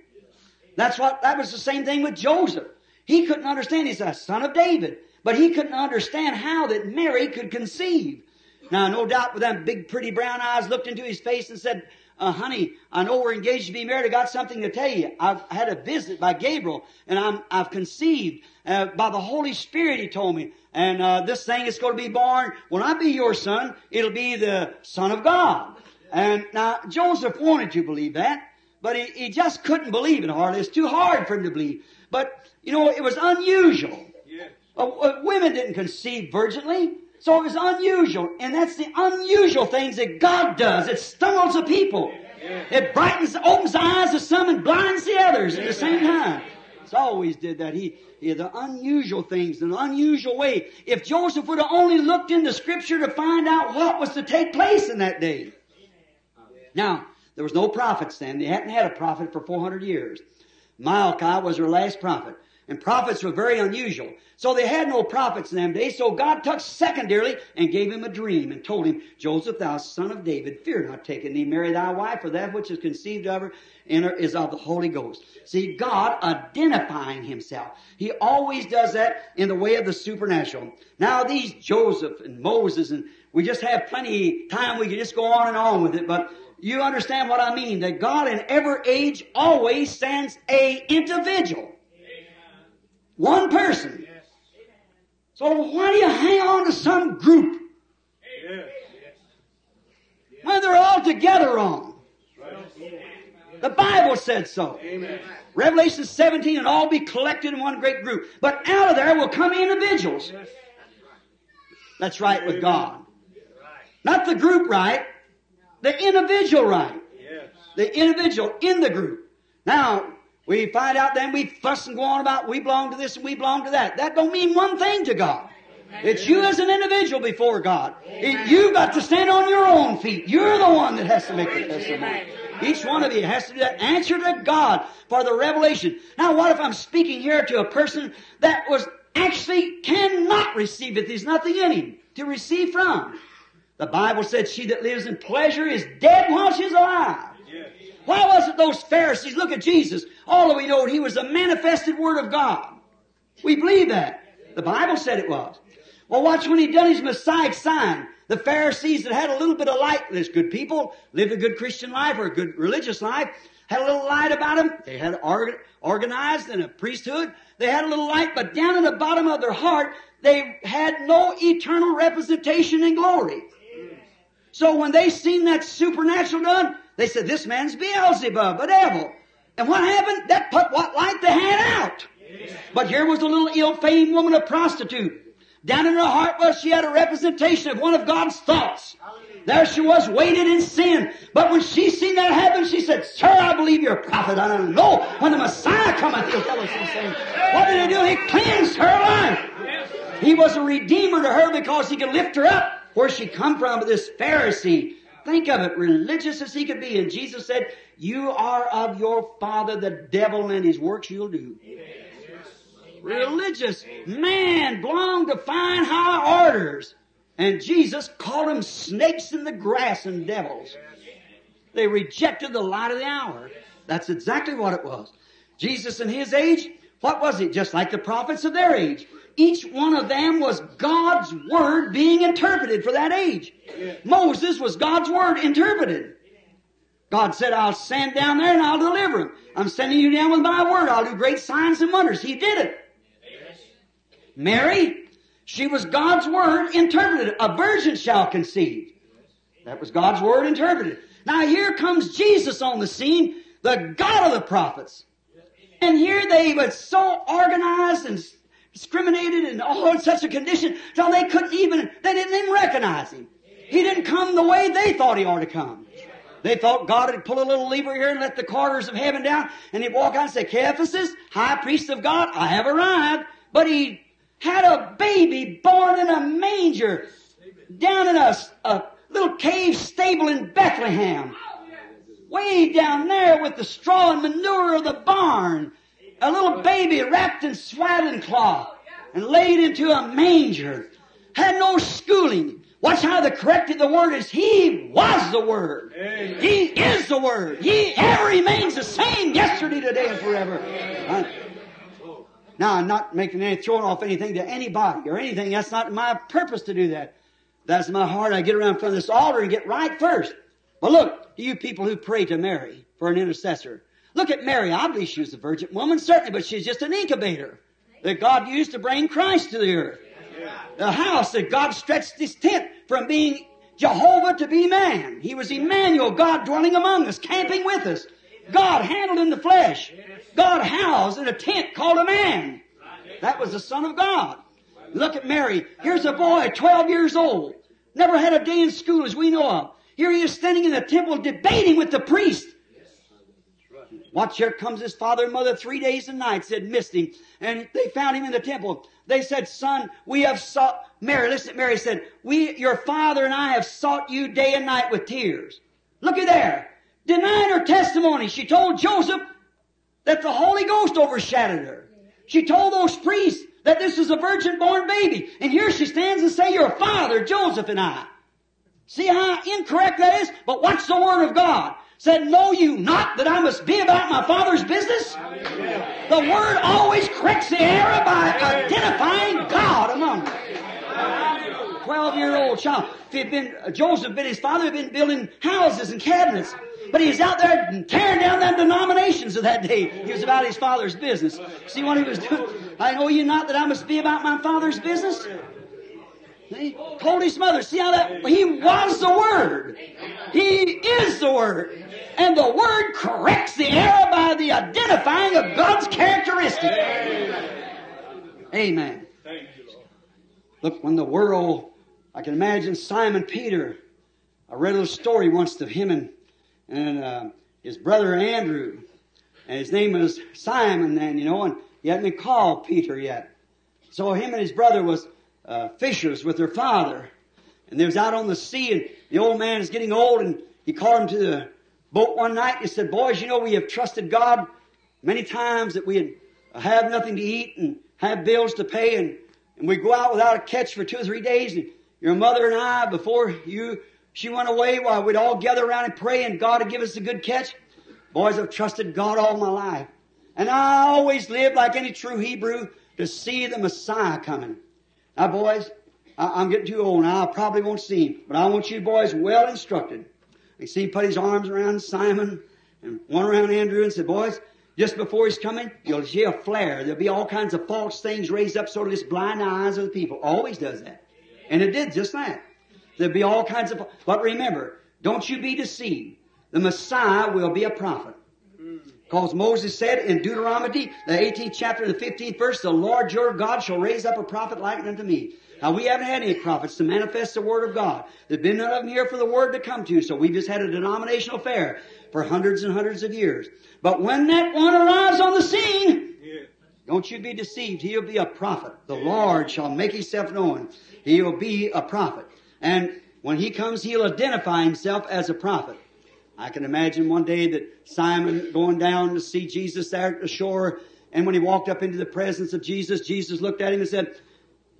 That's what, that was the same thing with Joseph. He couldn't understand. He's a son of David. But he couldn't understand how that Mary could conceive. Now, no doubt with them big pretty brown eyes looked into his face and said, uh, honey, I know we're engaged to be married. I got something to tell you. I've had a visit by Gabriel and I'm, I've conceived uh, by the Holy Spirit, he told me. And uh, this thing is going to be born. When I be your son, it'll be the Son of God. And now, Joseph wanted to believe that, but he, he just couldn't believe it hardly. It's too hard for him to believe. But, you know, it was unusual. Yes. Uh, uh, women didn't conceive virginally. So it was unusual. And that's the unusual things that God does. It startles the people. It brightens, opens the eyes of some and blinds the others at the same time. It's always did that. He, he the unusual things in an unusual way. If Joseph would have only looked into scripture to find out what was to take place in that day. Now, there was no prophets then. They hadn't had a prophet for 400 years. Malachi was their last prophet. And prophets were very unusual. So they had no prophets in them days. So God took secondarily and gave him a dream and told him, Joseph, thou son of David, fear not taking thee, Mary thy wife, for that which is conceived of her in her is of the Holy Ghost. See, God identifying himself. He always does that in the way of the supernatural. Now these Joseph and Moses and we just have plenty time. We can just go on and on with it, but you understand what I mean. That God in every age always sends a individual. One person. So why do you hang on to some group when they're all together wrong? The Bible said so. Amen. Revelation 17 and all be collected in one great group. But out of there will come individuals. That's right with God. Not the group right, the individual right. The individual in the group. Now, we find out then we fuss and go on about we belong to this and we belong to that. That don't mean one thing to God. It's you as an individual before God. It, you've got to stand on your own feet. You're the one that has to make the testimony. Each one of you has to do that. Answer to God for the revelation. Now what if I'm speaking here to a person that was actually cannot receive it? There's nothing in him to receive from. The Bible said she that lives in pleasure is dead while she's alive. Why was it those Pharisees look at Jesus? All we know he was the manifested Word of God. We believe that. The Bible said it was. Well, watch when he done his Messiah sign. The Pharisees that had a little bit of light, there's good people, lived a good Christian life or a good religious life, had a little light about them. They had organized in a priesthood. They had a little light, but down in the bottom of their heart, they had no eternal representation in glory. So when they seen that supernatural done, they said, this man's Beelzebub, a devil. And what happened? That put what light they had out. But here was a little ill-famed woman, a prostitute. Down in her heart was she had a representation of one of God's thoughts. There she was, weighted in sin. But when she seen that happen, she said, Sir, I believe you're a prophet. I don't know. When the Messiah cometh, he'll tell us the same. What did he do? He cleansed her life. He was a redeemer to her because he could lift her up where she come from, this Pharisee. Think of it, religious as he could be. And Jesus said, you are of your father the devil and his works you'll do. Religious man belonged to fine high orders. And Jesus called them snakes in the grass and devils. They rejected the light of the hour. That's exactly what it was. Jesus in his age, what was it? Just like the prophets of their age. Each one of them was God's Word being interpreted for that age. Moses was God's Word interpreted. God said, I'll send down there and I'll deliver him. I'm sending you down with my Word. I'll do great signs and wonders. He did it. Mary, she was God's Word interpreted. A virgin shall conceive. That was God's Word interpreted. Now here comes Jesus on the scene, the God of the prophets. And here they were so organized and discriminated and all in such a condition till they couldn't even, they didn't even recognize him. He didn't come the way they thought he ought to come. They thought God would pull a little lever here and let the quarters of heaven down, and he'd walk out and say, Caiaphas, high priest of God, I have arrived. But he had a baby born in a manger down in a, a little cave stable in Bethlehem. Way down there with the straw and manure of the barn. A little baby wrapped in swaddling cloth and laid into a manger. Had no schooling. Watch how the corrected the word is. He was the word. Amen. He is the word. He ever remains the same yesterday, today, and forever. Uh, now, I'm not making any throwing off anything to anybody or anything. That's not my purpose to do that. That's my heart. I get around in front of this altar and get right first. But look, you people who pray to Mary for an intercessor. Look at Mary. I believe she was a virgin woman, certainly, but she's just an incubator that God used to bring Christ to the earth. The house that God stretched his tent from being Jehovah to be man. He was Emmanuel, God dwelling among us, camping with us. God handled in the flesh. God housed in a tent called a man. That was the Son of God. Look at Mary. Here's a boy, 12 years old. Never had a day in school as we know of. Here he is standing in the temple debating with the priest. Watch, here comes his father and mother three days and nights had missed him. And they found him in the temple. They said, son, we have sought, Mary, listen, Mary said, we, your father and I have sought you day and night with tears. Looky there. Denying her testimony. She told Joseph that the Holy Ghost overshadowed her. She told those priests that this is a virgin born baby. And here she stands and say, your father, Joseph and I. See how incorrect that is? But watch the Word of God. Said, know you not that I must be about my Father's business? The Word always corrects the error by identifying God among them. Twelve-year-old child. If he'd been, uh, Joseph been his father, had been building houses and cabinets. But he was out there tearing down them denominations of that day. He was about his father's business. See what he was doing? I know you not that I must be about my father's business? He told his mother, see how that, he was the Word. He is the Word. And the Word corrects the error by the identifying of God's characteristic. Amen. Look, when the world, I can imagine Simon Peter. I read a little story once of him and, and uh, his brother Andrew. And his name was Simon then, you know, and he hadn't been called Peter yet. So him and his brother was uh, fishers with their father. And they was out on the sea and the old man is getting old and he called him to the boat one night and he said, boys, you know, we have trusted God many times that we have nothing to eat and have bills to pay and, and we go out without a catch for two or three days and your mother and I, before you, she went away while we'd all gather around and pray and God would give us a good catch. Boys, I've trusted God all my life. And I always lived like any true Hebrew to see the Messiah coming. Now boys, I, am getting too old now. I probably won't see him. But I want you boys well instructed. You see put his arms around Simon and one around Andrew and said, boys, just before he's coming, you'll see a flare. There'll be all kinds of false things raised up so to this blind eyes of the people. Always does that. And it did just that. There'll be all kinds of, but remember, don't you be deceived. The Messiah will be a prophet. Because Moses said in Deuteronomy, the 18th chapter, and the 15th verse, the Lord your God shall raise up a prophet like unto me. Now we haven't had any prophets to manifest the word of God. There's been none of them here for the word to come to, so we've just had a denominational affair for hundreds and hundreds of years. But when that one arrives on the scene, don't you be deceived. He'll be a prophet. The Lord shall make himself known. He'll be a prophet. And when he comes, he'll identify himself as a prophet. I can imagine one day that Simon going down to see Jesus there at the shore, and when he walked up into the presence of Jesus, Jesus looked at him and said,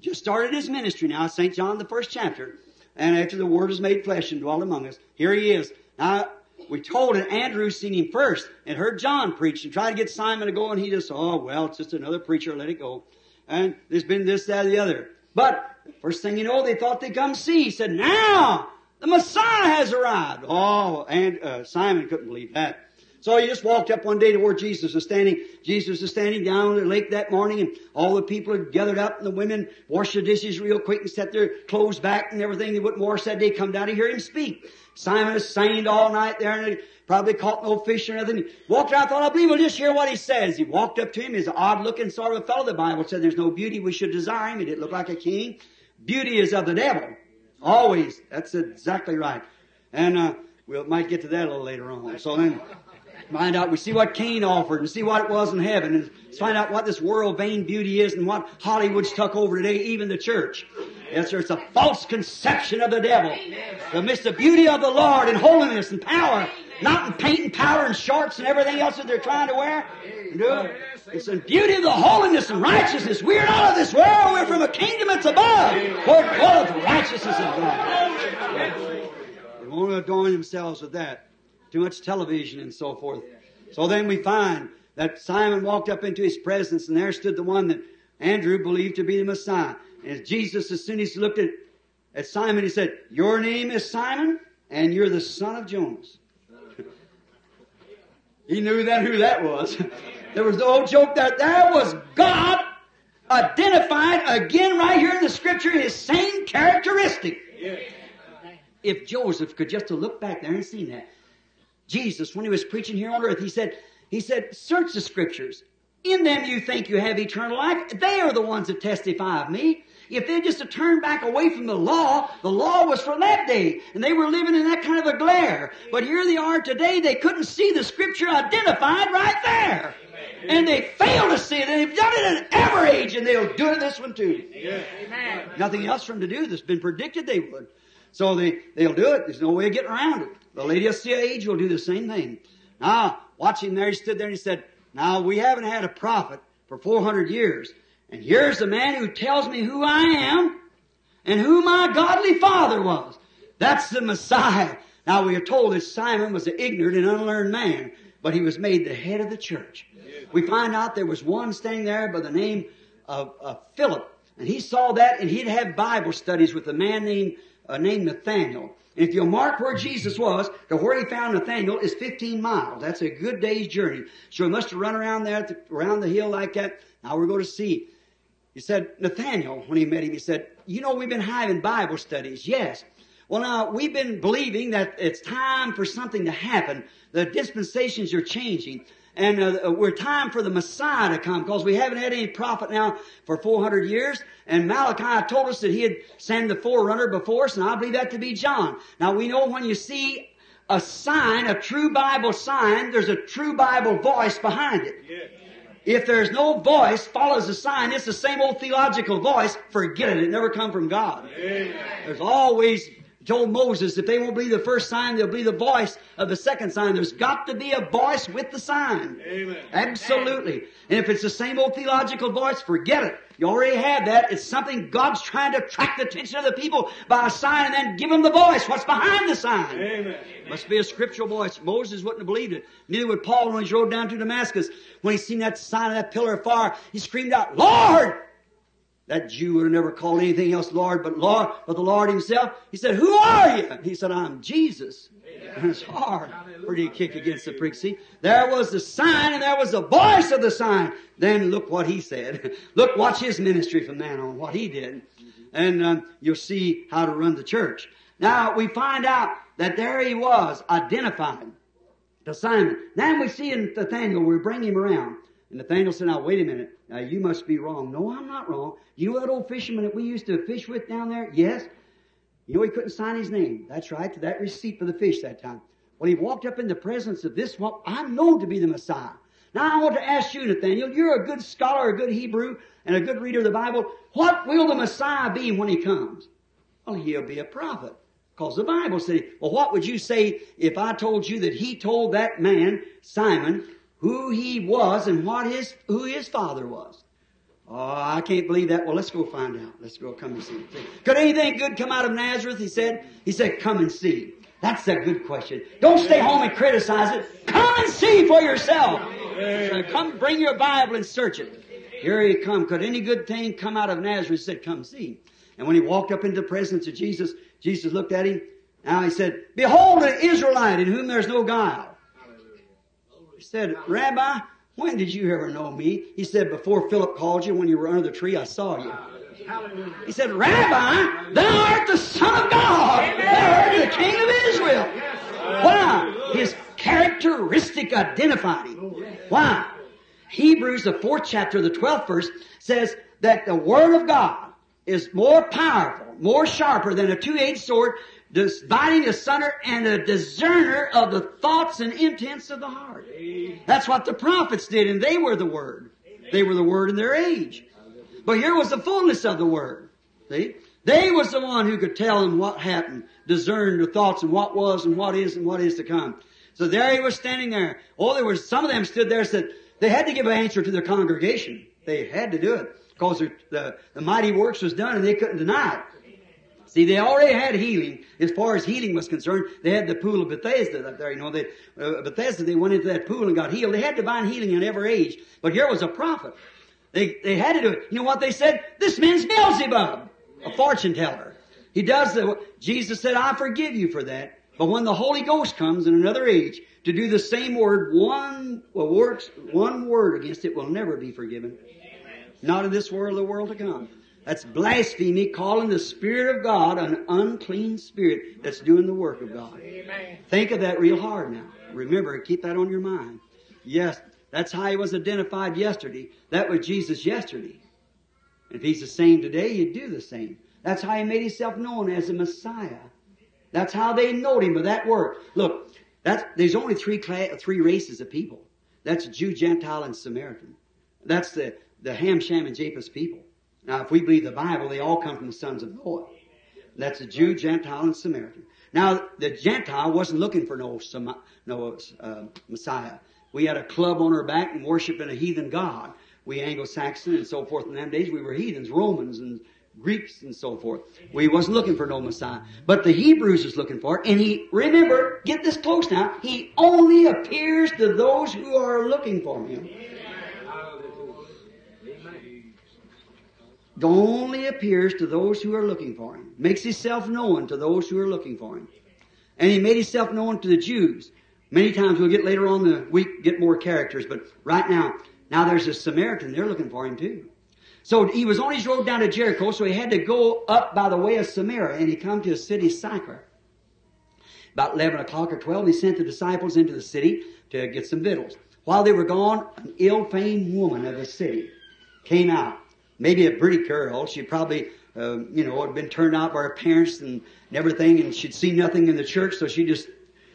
just started his ministry now, St. John, the first chapter. And after the Word was made flesh and dwelt among us, here he is. Now, we told it, Andrew seen him first and heard John preach and tried to get Simon to go, and he just, oh, well, it's just another preacher, let it go. and there's been this, that, and the other. But first thing you know, they thought they'd come see. He said, now the Messiah has arrived. Oh, and uh, Simon couldn't believe that. So he just walked up one day to where Jesus was standing. Jesus was standing down on the lake that morning and all the people had gathered up and the women washed their dishes real quick and set their clothes back and everything. They wouldn't wash that day. Come down to hear him speak. Simon signed all night there and probably caught no fish or nothing. He walked around, thought, I believe we'll just hear what he says. He walked up to him. He's an odd looking sort of fellow. The Bible said there's no beauty we should desire him. He didn't look like a king. Beauty is of the devil. Always. That's exactly right. And, uh, we might get to that a little later on. So then, find out, we see what Cain offered and see what it was in heaven and find out what this world vain beauty is and what Hollywood's took over today, even the church. Yes, sir, it's a false conception of the devil. To miss the beauty of the Lord and holiness and power, not in paint and powder and shorts and everything else that they're trying to wear. No, it's the beauty of the holiness and righteousness. We're not of this world, we're from a kingdom that's above, where dwelleth righteousness of God. They want to adorn themselves with that too much television and so forth. So then we find that Simon walked up into his presence and there stood the one that Andrew believed to be the Messiah. And Jesus, as soon as he looked at, at Simon, he said, Your name is Simon and you're the son of Jonas. He knew then who that was. there was the old joke that there was God identified again right here in the scripture his same characteristic. If Joseph could just have looked back there and seen that. Jesus, when he was preaching here on earth, he said, he said, search the scriptures. In them you think you have eternal life. They are the ones that testify of me. If they just had turned back away from the law, the law was for that day, and they were living in that kind of a glare. But here they are today, they couldn't see the scripture identified right there. And they fail to see it, and they've done it in every age, and they'll do it this one too. Amen. Nothing else for them to do that's been predicted they would. So they, they'll do it. There's no way of getting around it. The Laodicea age will do the same thing. Now, watch him there. He stood there and he said, now we haven't had a prophet for 400 years. And here's the man who tells me who I am and who my godly father was. That's the Messiah. Now we are told that Simon was an ignorant and unlearned man, but he was made the head of the church. We find out there was one standing there by the name of, of Philip, and he saw that, and he'd have Bible studies with a man named uh, named Nathaniel. And if you'll mark where Jesus was, to where he found Nathaniel is 15 miles. That's a good day's journey. So he must have run around there, around the hill like that. Now we're going to see. He said, Nathaniel, when he met him, he said, you know, we've been having Bible studies. Yes. Well, now, we've been believing that it's time for something to happen. The dispensations are changing. And uh, we're time for the Messiah to come because we haven't had any prophet now for 400 years. And Malachi told us that he had sent the forerunner before us, and I believe that to be John. Now we know when you see a sign, a true Bible sign, there's a true Bible voice behind it. If there's no voice follows the sign, it's the same old theological voice, forget it. It never come from God. There's always told Moses, if they won't believe the first sign, they'll be the voice of the second sign. There's got to be a voice with the sign. Amen. Absolutely. And if it's the same old theological voice, forget it. You already have that. It's something God's trying to attract the attention of the people by a sign and then give them the voice. What's behind the sign? Amen. Must be a scriptural voice. Moses wouldn't have believed it. Neither would Paul when he rode down to Damascus. When he seen that sign of that pillar of fire, he screamed out, Lord! That Jew would have never called anything else Lord but Lord, but the Lord himself. He said, Who are you? He said, I'm Jesus. And it's hard for you to kick against the prick. See, there was the sign and there was the voice of the sign. Then look what he said. look, watch his ministry from then on, what he did. And um, you'll see how to run the church. Now we find out that there he was, identified to Simon. Then we see in Nathaniel, we bring him around. And Nathaniel said, now wait a minute. Now you must be wrong. No, I'm not wrong. You know that old fisherman that we used to fish with down there? Yes. You know he couldn't sign his name. That's right, to that receipt for the fish that time. Well, he walked up in the presence of this one. I'm known to be the Messiah. Now I want to ask you, Nathaniel, you're a good scholar, a good Hebrew, and a good reader of the Bible. What will the Messiah be when he comes? Well, he'll be a prophet. Because the Bible said, well, what would you say if I told you that he told that man, Simon, who he was and what his, who his father was? Oh, I can't believe that. Well, let's go find out. Let's go come and see. Could anything good come out of Nazareth? He said. He said, come and see. That's a good question. Don't stay home and criticize it. Come and see for yourself. So come bring your Bible and search it. Here he come. Could any good thing come out of Nazareth? He said, come see. And when he walked up into the presence of Jesus, Jesus looked at him. Now he said, Behold an Israelite in whom there's no guile. He said, Rabbi, when did you ever know me? He said, Before Philip called you, when you were under the tree, I saw you. He said, Rabbi, thou art the Son of God. Thou art the King of Israel. Why? His characteristic identified him. Why? Hebrews, the fourth chapter, the twelfth verse, says that the Word of God is more powerful, more sharper than a two-edged sword, dividing asunder and a discerner of the thoughts and intents of the heart. That's what the prophets did, and they were the Word. They were the Word in their age. But here was the fullness of the Word. See? They was the one who could tell them what happened, discern the thoughts and what was and what is and what is to come. So there he was standing there. Oh, there was, some of them stood there and said, they had to give an answer to their congregation. They had to do it because the, the mighty works was done and they couldn't deny it. See, they already had healing. As far as healing was concerned, they had the pool of Bethesda up there. You know, they, uh, Bethesda, they went into that pool and got healed. They had divine healing in every age. But here was a prophet. They, they had to do it. You know what they said? This man's Beelzebub, a fortune teller. He does the, Jesus said, I forgive you for that. But when the Holy Ghost comes in another age to do the same word, one well, works, one word against it will never be forgiven. Not in this world, the world to come. That's blasphemy, calling the Spirit of God an unclean spirit that's doing the work of God. Amen. Think of that real hard now. Remember, keep that on your mind. Yes, that's how he was identified yesterday. That was Jesus yesterday. If he's the same today, he'd do the same. That's how he made himself known as the Messiah. That's how they knowed him by that word. Look, that's, there's only three three races of people. That's Jew, Gentile, and Samaritan. That's the, the Ham, Shem, and Japheth people. Now, if we believe the Bible, they all come from the sons of Noah. That's a Jew, Gentile, and Samaritan. Now, the Gentile wasn't looking for no, no uh, Messiah. We had a club on our back and worshiping a heathen god. We Anglo-Saxon and so forth in them days, we were heathens, Romans and Greeks and so forth. We wasn't looking for no Messiah. But the Hebrews was looking for it. And he, remember, get this close now, he only appears to those who are looking for him. Only appears to those who are looking for him. Makes himself known to those who are looking for him. And he made himself known to the Jews. Many times we'll get later on the week, get more characters, but right now, now there's a Samaritan, they're looking for him too. So he was on his road down to Jericho, so he had to go up by the way of Samaria, and he come to a city, Sychar. About 11 o'clock or 12, he sent the disciples into the city to get some victuals. While they were gone, an ill-famed woman of the city came out maybe a pretty girl. She probably, uh, you know, had been turned out by her parents and everything, and she'd seen nothing in the church, so she just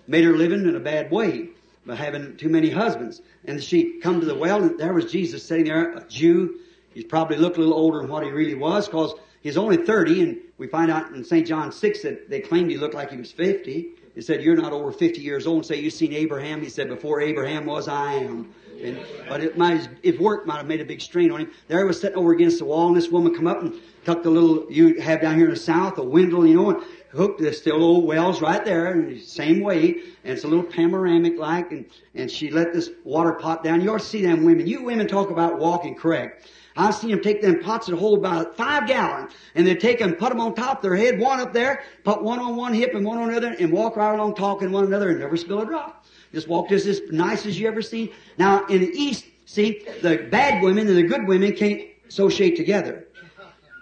made her living in a bad way by having too many husbands. And she come to the well, and there was Jesus sitting there, a Jew. He probably looked a little older than what he really was, because he's only 30, and we find out in St. John 6 that they claimed he looked like he was 50. He said, you're not over 50 years old. And say, you've seen Abraham. He said, before Abraham was, I am. And, but it might, if work might have made a big strain on him. There he was sitting over against the wall, and this woman come up and took the little, you have down here in the south, a windle, you know, and hooked the still old wells right there, the same way, and it's a little panoramic like, and, and she let this water pot down. You ought to see them women. You women talk about walking correct. I've seen them take them pots that hold about five gallons, and they take them, put them on top of their head, one up there, put one on one hip and one on the other, and walk right along talking one another and never spill a drop. Just walk just as nice as you ever seen. Now, in the East, see, the bad women and the good women can't associate together.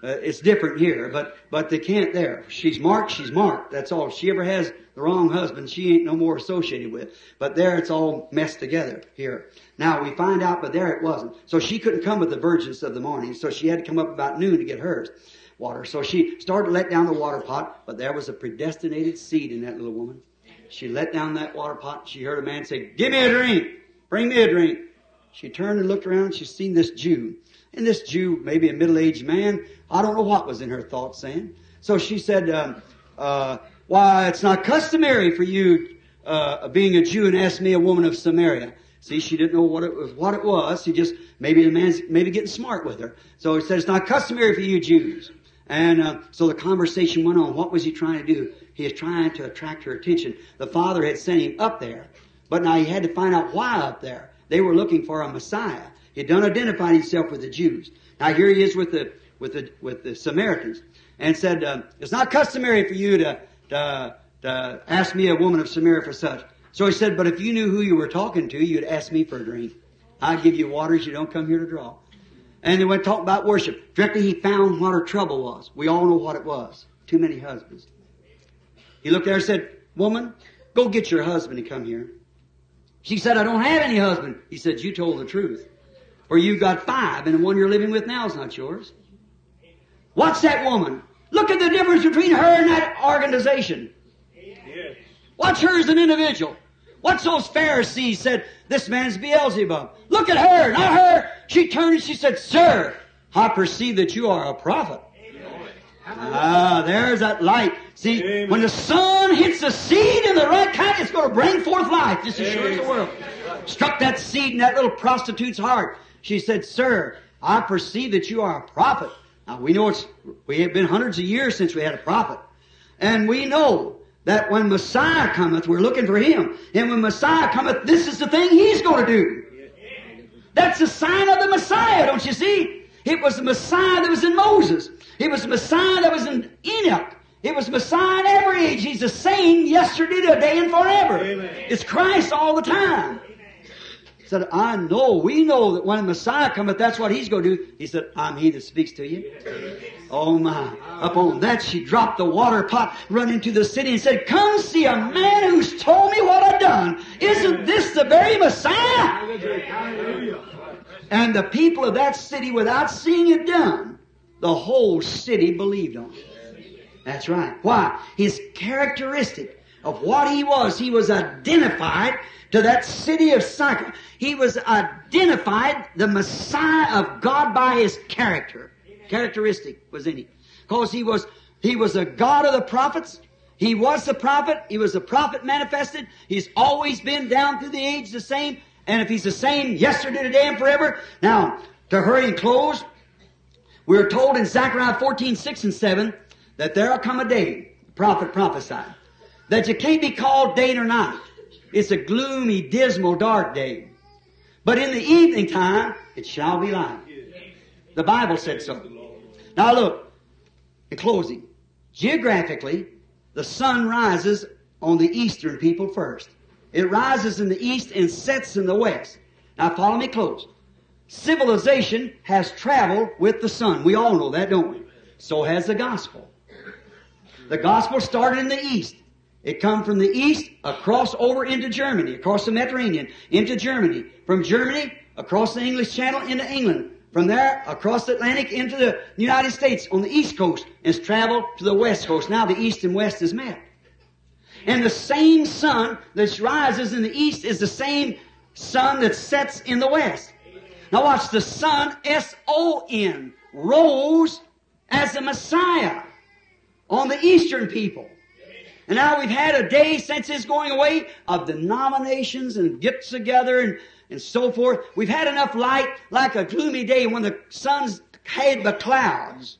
Uh, it's different here, but, but they can't there. She's marked, she's marked. That's all. If she ever has the wrong husband, she ain't no more associated with. But there it's all messed together here. Now we find out, but there it wasn't. So she couldn't come with the virgins of the morning, so she had to come up about noon to get hers water. So she started to let down the water pot, but there was a predestinated seed in that little woman. She let down that water pot. She heard a man say, give me a drink. Bring me a drink. She turned and looked around. She seen this Jew. And this Jew, maybe a middle-aged man, I don't know what was in her thoughts saying. So she said, um, uh, why, it's not customary for you, uh, being a Jew and ask me a woman of Samaria. See, she didn't know what it was, what it was. She just, maybe the man's maybe getting smart with her. So he said, it's not customary for you Jews. And uh, so the conversation went on. What was he trying to do? He is trying to attract her attention. The father had sent him up there, but now he had to find out why up there. They were looking for a Messiah. He had done identified himself with the Jews. Now here he is with the with the with the Samaritans, and said, uh, "It's not customary for you to, to to ask me, a woman of Samaria, for such." So he said, "But if you knew who you were talking to, you'd ask me for a drink. I'd give you waters you don't come here to draw." And they went talk about worship. Directly he found what her trouble was. We all know what it was. Too many husbands. He looked at her and said, Woman, go get your husband and come here. She said, I don't have any husband. He said, You told the truth. For you've got five, and the one you're living with now is not yours. What's that woman? Look at the difference between her and that organization. What's her as an individual? What's those Pharisees said, this man's Beelzebub? Look at her, not her. She turned and she said, Sir, I perceive that you are a prophet. Ah, there's that light. See, Amen. when the sun hits the seed in the right kind, it's going to bring forth life, just as sure as the world. Struck that seed in that little prostitute's heart. She said, Sir, I perceive that you are a prophet. Now we know it's, we have been hundreds of years since we had a prophet. And we know that when Messiah cometh, we're looking for Him. And when Messiah cometh, this is the thing He's going to do. That's the sign of the Messiah, don't you see? It was the Messiah that was in Moses. It was Messiah that was in Enoch. It was Messiah in every age. He's the same yesterday, today, and forever. Amen. It's Christ all the time. He said, I know, we know that when Messiah cometh, that's what he's going to do. He said, I'm he that speaks to you. Oh my. Upon that she dropped the water pot, run into the city and said, Come see a man who's told me what I've done. Isn't this the very Messiah? And the people of that city, without seeing it done, the whole city believed on it. That's right. Why? His characteristic of what he was, he was identified to that city of Sychar. He was identified the Messiah of God by his character. Characteristic was in him. Because he was, he was a God of the prophets. He was the prophet. He was the prophet manifested. He's always been down through the age the same. And if he's the same yesterday, today, and forever. Now, to hurry and close, we're told in Zechariah 14, 6 and 7, that there'll come a day, the prophet prophesied, that you can't be called day or night. It's a gloomy, dismal, dark day. But in the evening time, it shall be light. The Bible said so. Now look, in closing, geographically, the sun rises on the eastern people first. It rises in the east and sets in the west. Now follow me close. Civilization has traveled with the sun. We all know that, don't we? So has the gospel. The gospel started in the east. It come from the east across over into Germany, across the Mediterranean, into Germany. From Germany, across the English Channel into England. From there, across the Atlantic into the United States on the east coast. And it's traveled to the west coast. Now the east and west is met. And the same sun that rises in the east is the same sun that sets in the west. Now watch, the sun, S-O-N, rose as the Messiah on the eastern people. And now we've had a day since his going away of denominations and gets together and, and so forth. We've had enough light like a gloomy day when the sun's hid the clouds.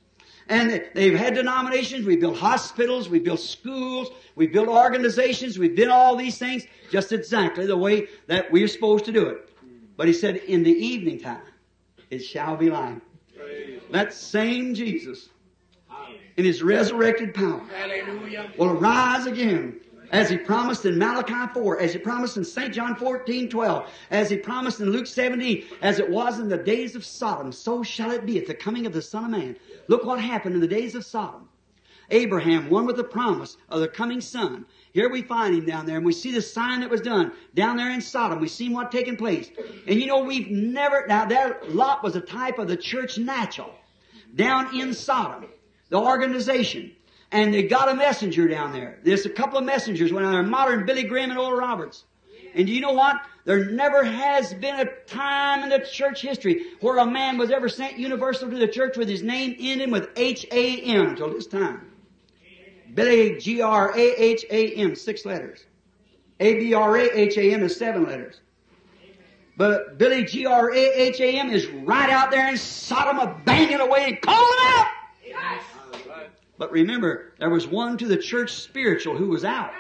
And they've had denominations, we've built hospitals, we've built schools, we've built organizations, we've done all these things just exactly the way that we're supposed to do it. But he said, in the evening time, it shall be light. That same Jesus, in his resurrected power, will arise again. As he promised in Malachi 4, as he promised in St. John 14, 12, as he promised in Luke 17, as it was in the days of Sodom, so shall it be at the coming of the Son of Man. Look what happened in the days of Sodom. Abraham, one with the promise of the coming son. Here we find him down there, and we see the sign that was done down there in Sodom. We see what taken place. And you know, we've never, now there, Lot was a type of the church natural down in Sodom, the organization. And they got a messenger down there. There's a couple of messengers went down there, modern Billy Graham and Oral Roberts. And you know what? There never has been a time in the church history where a man was ever sent universal to the church with his name ending with H-A-M until this time. Billy G-R-A-H-A-M, six letters. A-B-R-A-H-A-M is seven letters. But Billy G-R-A-H-A-M is right out there in Sodom banging away and calling out. But remember, there was one to the church spiritual who was out.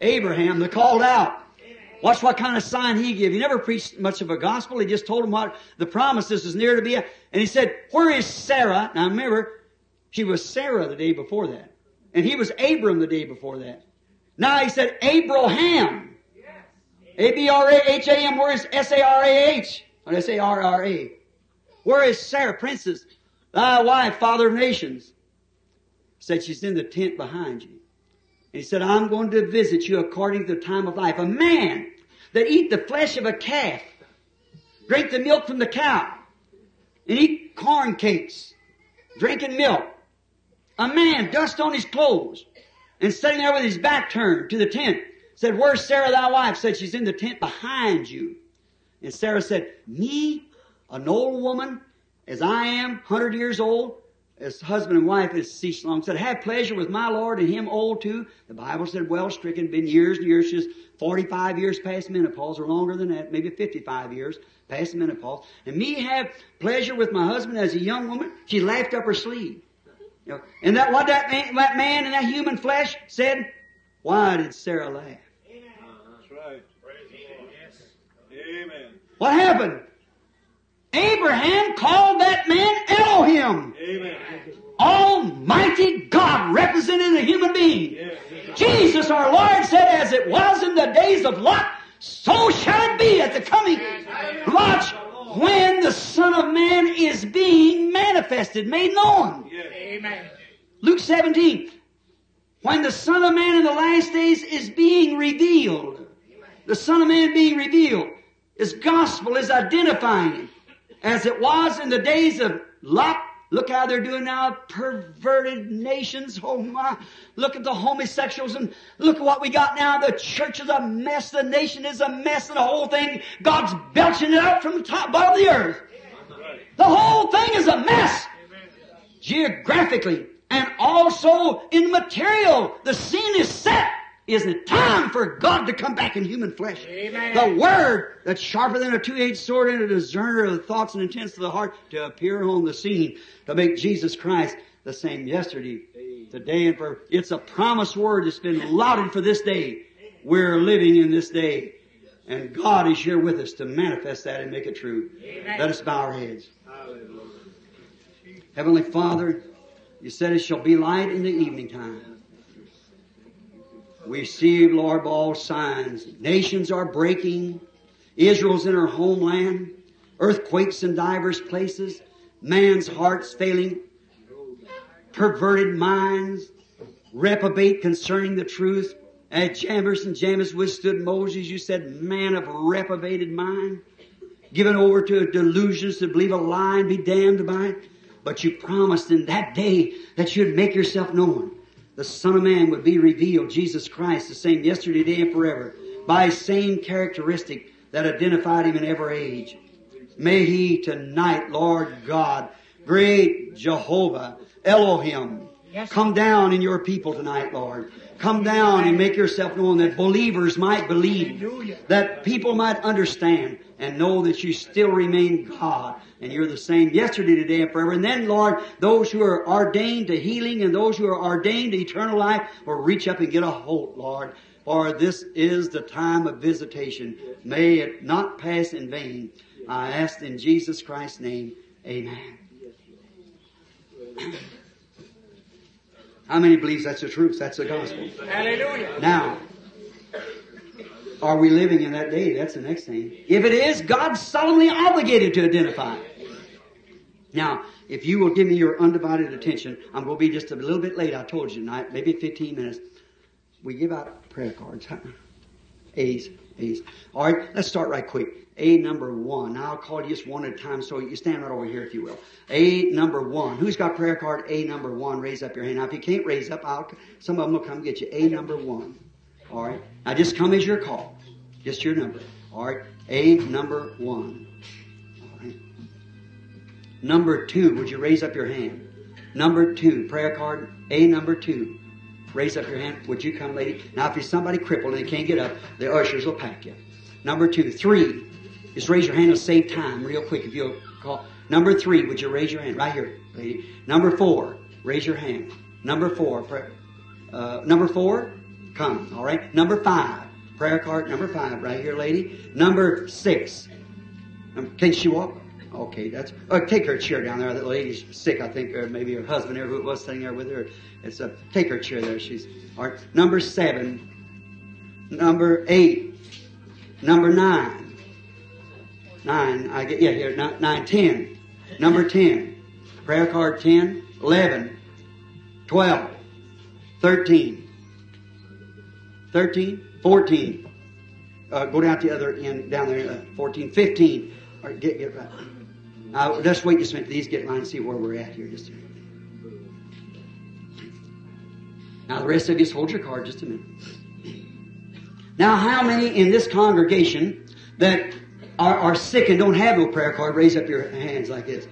Abraham, the called out. Watch what kind of sign he gave. He never preached much of a gospel. He just told him what the promises is near to be. And he said, where is Sarah? Now remember, she was Sarah the day before that. And he was Abram the day before that. Now he said, Abraham. A-B-R-A-H-A-M. Where is S-A-R-A-H? Or S-A-R-R-A. Where is Sarah, princess? Thy wife, father of nations. Said she's in the tent behind you. And he said, I'm going to visit you according to the time of life. A man that eat the flesh of a calf, drink the milk from the cow, and eat corn cakes, drinking milk. A man, dust on his clothes, and sitting there with his back turned to the tent, said, Where's Sarah thy wife? Said, She's in the tent behind you. And Sarah said, Me, an old woman, as I am, hundred years old, as husband and wife is ceased long, said, Have pleasure with my Lord and him old too. The Bible said, well stricken, been years and years, she's 45 years past menopause, or longer than that, maybe 55 years past menopause. And me have pleasure with my husband as a young woman. She laughed up her sleeve. You know, and that what that man, that man in that human flesh said, why did Sarah laugh? That's right. Amen. What happened? Abraham called that man Elohim. Amen. Almighty God represented a human being. Jesus our Lord said, as it was in the days of Lot, so shall it be at the coming. Watch when the Son of Man is being manifested, made known. Amen. Luke 17. When the Son of Man in the last days is being revealed, the Son of Man being revealed, His gospel is identifying Him. As it was in the days of Lot, look how they're doing now, perverted nations, oh my, look at the homosexuals and look at what we got now, the church is a mess, the nation is a mess, and the whole thing, God's belching it out from the top, bottom of the earth. The whole thing is a mess geographically and also in material. The scene is set. Isn't it time for God to come back in human flesh? Amen. The Word that's sharper than a two-edged sword and a discerner of the thoughts and intents of the heart to appear on the scene to make Jesus Christ the same yesterday, today, and for it's a promised word that's been lauded for this day. We're living in this day. And God is here with us to manifest that and make it true. Let us bow our heads. Heavenly Father, you said it shall be light in the evening time. We see, Lord, all signs. Nations are breaking. Israel's in her homeland. Earthquakes in divers places. Man's heart's failing. Perverted minds. Reprobate concerning the truth. As Jambres and Jannes withstood Moses, you said, man of reprobated mind. Given over to delusions to believe a lie and be damned by it. But you promised in that day that you'd make yourself known. The Son of Man would be revealed, Jesus Christ, the same yesterday, today, and forever, by same characteristic that identified him in every age. May he tonight, Lord God, great Jehovah, Elohim, come down in your people tonight, Lord. Come down and make yourself known that believers might believe, that people might understand and know that you still remain God and you're the same yesterday, today, and forever. And then, Lord, those who are ordained to healing and those who are ordained to eternal life will reach up and get a hold, Lord. For this is the time of visitation. May it not pass in vain. I ask in Jesus Christ's name, Amen. How many believes that's the truth? That's the gospel. Hallelujah. Now, are we living in that day? That's the next thing. If it is, God's solemnly obligated to identify. Now, if you will give me your undivided attention, I'm going to be just a little bit late. I told you tonight, maybe 15 minutes. We give out prayer cards. Huh? A's, A's. All right, let's start right quick. A number one. Now I'll call you just one at a time, so you stand right over here if you will. A number one. Who's got prayer card A number one? Raise up your hand. Now if you can't raise up, I'll, some of them will come get you. A number one. All right. Now just come as your call. Just your number. All right. A number one. Number two. Would you raise up your hand? Number two. Prayer card A number two. Raise up your hand. Would you come, lady? Now, if you're somebody crippled and they can't get up, the ushers will pack you. Number two. Three. Just raise your hand to save time real quick if you'll call. Number three. Would you raise your hand? Right here, lady. Number four. Raise your hand. Number four. Uh, number four. Come. All right. Number five. prayer card number five, right here, lady. Number six. Um, can she walk? Okay, that's. Uh, take her chair down there. That lady's sick, I think, or maybe her husband or who it was sitting there with her. It's a. Take her chair there. She's. All right. Number seven. Number eight. Number nine. Nine. I get. Yeah, here. Nine, nine ten. Number ten. Prayer card ten. Eleven. Twelve. Thirteen. Thirteen. Fourteen. Uh, go down to the other end, down there, uh, 14, 15. All right, get, get right. Uh, now, let's wait just a minute. These get in line and see where we're at here. Just a minute. Now, the rest of you, just hold your card just a minute. Now, how many in this congregation that are, are sick and don't have no prayer card, raise up your hands like this.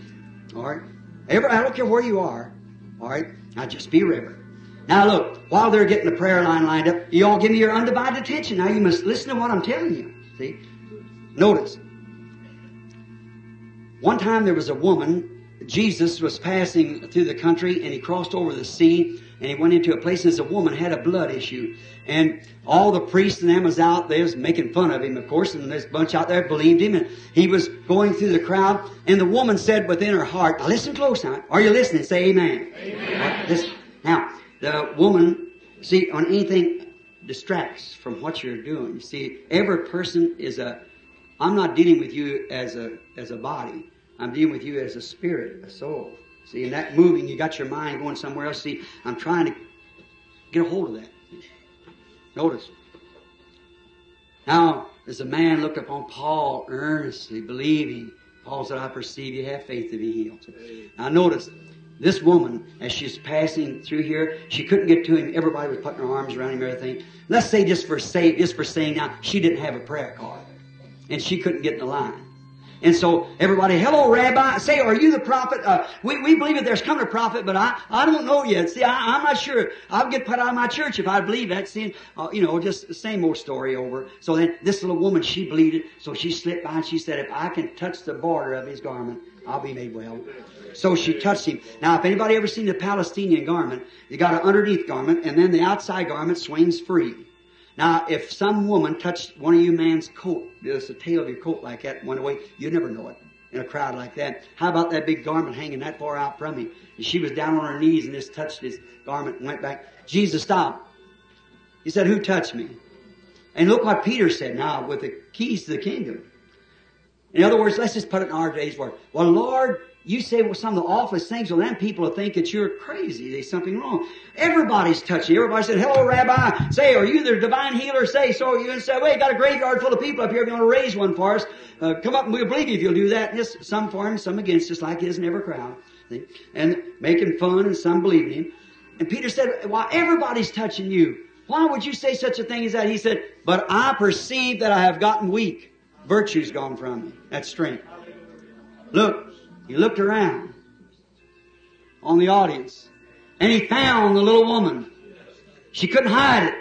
All right? Every, I don't care where you are. All right? Now, just be reverent. Now, look, while they're getting the prayer line lined up, you all give me your undivided attention. Now, you must listen to what I'm telling you. See? Notice. One time there was a woman, Jesus was passing through the country and he crossed over the sea and he went into a place and this woman had a blood issue. And all the priests and them was out there was making fun of him, of course, and this bunch out there believed him and he was going through the crowd and the woman said within her heart, listen close now. Are you listening? Say amen. Amen. Now, the woman, see, on anything distracts from what you're doing. You see, every person is a, I'm not dealing with you as a, as a body. I'm dealing with you as a spirit, a soul. See, in that moving, you got your mind going somewhere else. See, I'm trying to get a hold of that. Notice. Now, as a man looked upon Paul earnestly, believing, Paul said, I perceive you have faith to be healed. Now notice, this woman, as she's passing through here, she couldn't get to him. Everybody was putting their arms around him everything. Let's say just for say, just for saying now, she didn't have a prayer card. And she couldn't get in the line. And so everybody, hello, Rabbi. Say, are you the prophet? Uh, we, we believe that there's coming a prophet, but I, I don't know yet. See, I, I'm not sure. I'll get put out of my church if I believe that. See, uh, you know, just the same old story over. So then this little woman, she believed it. So she slipped by and she said, if I can touch the border of his garment, I'll be made well. So she touched him. Now, if anybody ever seen the Palestinian garment, you got an underneath garment, and then the outside garment swings free. Now, if some woman touched one of you man's coat, just the tail of your coat like that, went away, you'd never know it in a crowd like that. How about that big garment hanging that far out from him? And she was down on her knees and just touched his garment and went back. Jesus stopped. He said, Who touched me? And look what Peter said now with the keys to the kingdom. In other words, let's just put it in our day's word. Well, Lord, you say well, some of the awfulest things, well then people will think that you're crazy. There's something wrong. Everybody's touching. Everybody said, hello Rabbi. Say, are you the divine healer? Say, so you. And say, well, got a graveyard full of people up here. If you want to raise one for us, uh, come up and we'll believe you if you'll do that. And just some for him, some against, just like his in every crowd. See? And making fun and some believing him. And Peter said, why everybody's touching you. Why would you say such a thing as that? He said, but I perceive that I have gotten weak. Virtue's gone from me. That's strength. Look, he looked around on the audience and he found the little woman. She couldn't hide it.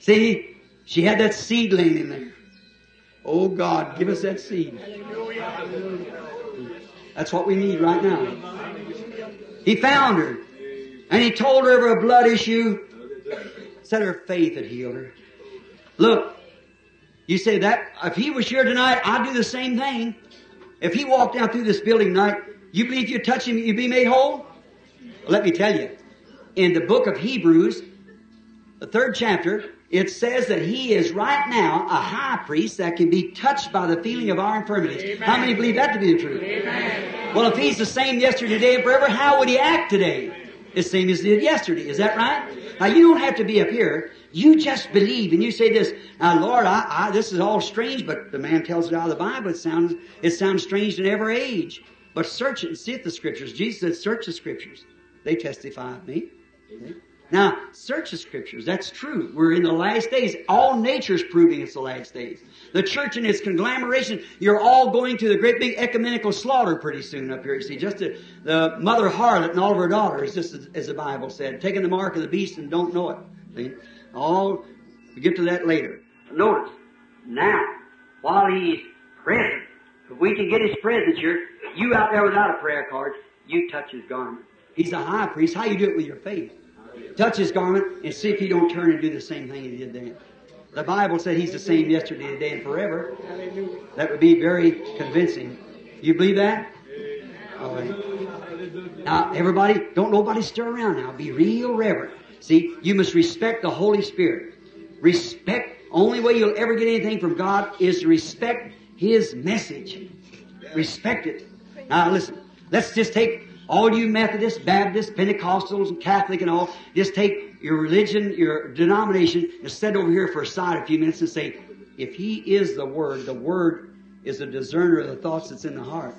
See, she had that seed laying in there. Oh God, give us that seed. That's what we need right now. He found her and he told her of her blood issue. Said her faith had healed her. Look, you say that if he was here tonight, I'd do the same thing. If he walked down through this building tonight, you believe you touch him, you'd be made whole? Let me tell you, in the book of Hebrews, the third chapter, it says that he is right now a high priest that can be touched by the feeling of our infirmities. Amen. How many believe that to be the truth? Amen. Well, if he's the same yesterday, today, and forever, how would he act today? The same as he did yesterday. Is that right? Now, you don't have to be up here. You just believe and you say this, now Lord, I, I, this is all strange, but the man tells it out of the Bible. It sounds, it sounds strange in every age. But search it and see if the scriptures. Jesus said, search the scriptures. They testify of me. Now, search the scriptures. That's true. We're in the last days. All nature's proving it's the last days. The church and its conglomeration, you're all going to the great big ecumenical slaughter pretty soon up here. You see, just the, the mother harlot and all of her daughters, just as, as, the Bible said, taking the mark of the beast and don't know it. See? All, we get to that later. Notice, now, while he's present, if we can get his presence here, you out there without a prayer card, you touch his garment. He's a high priest. How you do it with your faith? Touch his garment and see if he don't turn and do the same thing he did then. The Bible said He's the same yesterday, today, and forever. That would be very convincing. You believe that? All right. Now, everybody, don't nobody stir around now. Be real reverent. See, you must respect the Holy Spirit. Respect. Only way you'll ever get anything from God is to respect His message. Respect it. Now, listen. Let's just take all you Methodists, Baptists, Pentecostals, and Catholic and all. Just take your religion, your denomination, and sit over here for a side a few minutes and say, if He is the Word, the Word is a discerner of the thoughts that's in the heart.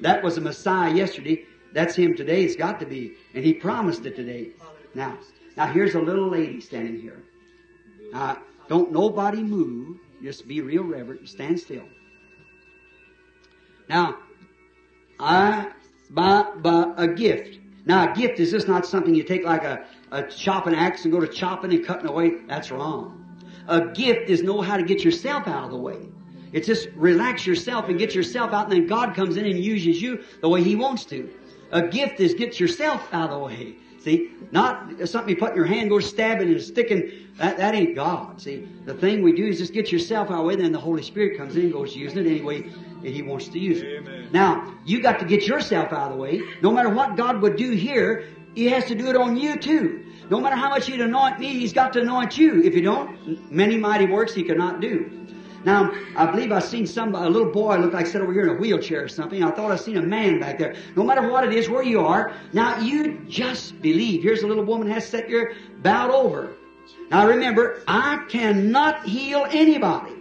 That was a Messiah yesterday. That's Him today. It's got to be. And He promised it today. Now, now here's a little lady standing here. Don't nobody move. Just be real reverent. and Stand still. Now, I buy, buy a gift. Now, a gift is just not something you take like a, a chopping axe and go to chopping and cutting away. That's wrong. A gift is know how to get yourself out of the way. It's just relax yourself and get yourself out, and then God comes in and uses you the way He wants to. A gift is get yourself out of the way. See, not something you put in your hand, go stabbing and sticking. That, that ain't God. See, the thing we do is just get yourself out of the way, then the Holy Spirit comes in and goes using it any way He wants to use it. Amen. Now, you got to get yourself out of the way. No matter what God would do here, He has to do it on you too. No matter how much He'd anoint me, He's got to anoint you. If you don't, many mighty works He cannot do. Now, I believe I seen some a little boy look like sat over here in a wheelchair or something. I thought I seen a man back there. No matter what it is, where you are, now you just believe. Here's a little woman has sat here bowed over. Now remember, I cannot heal anybody.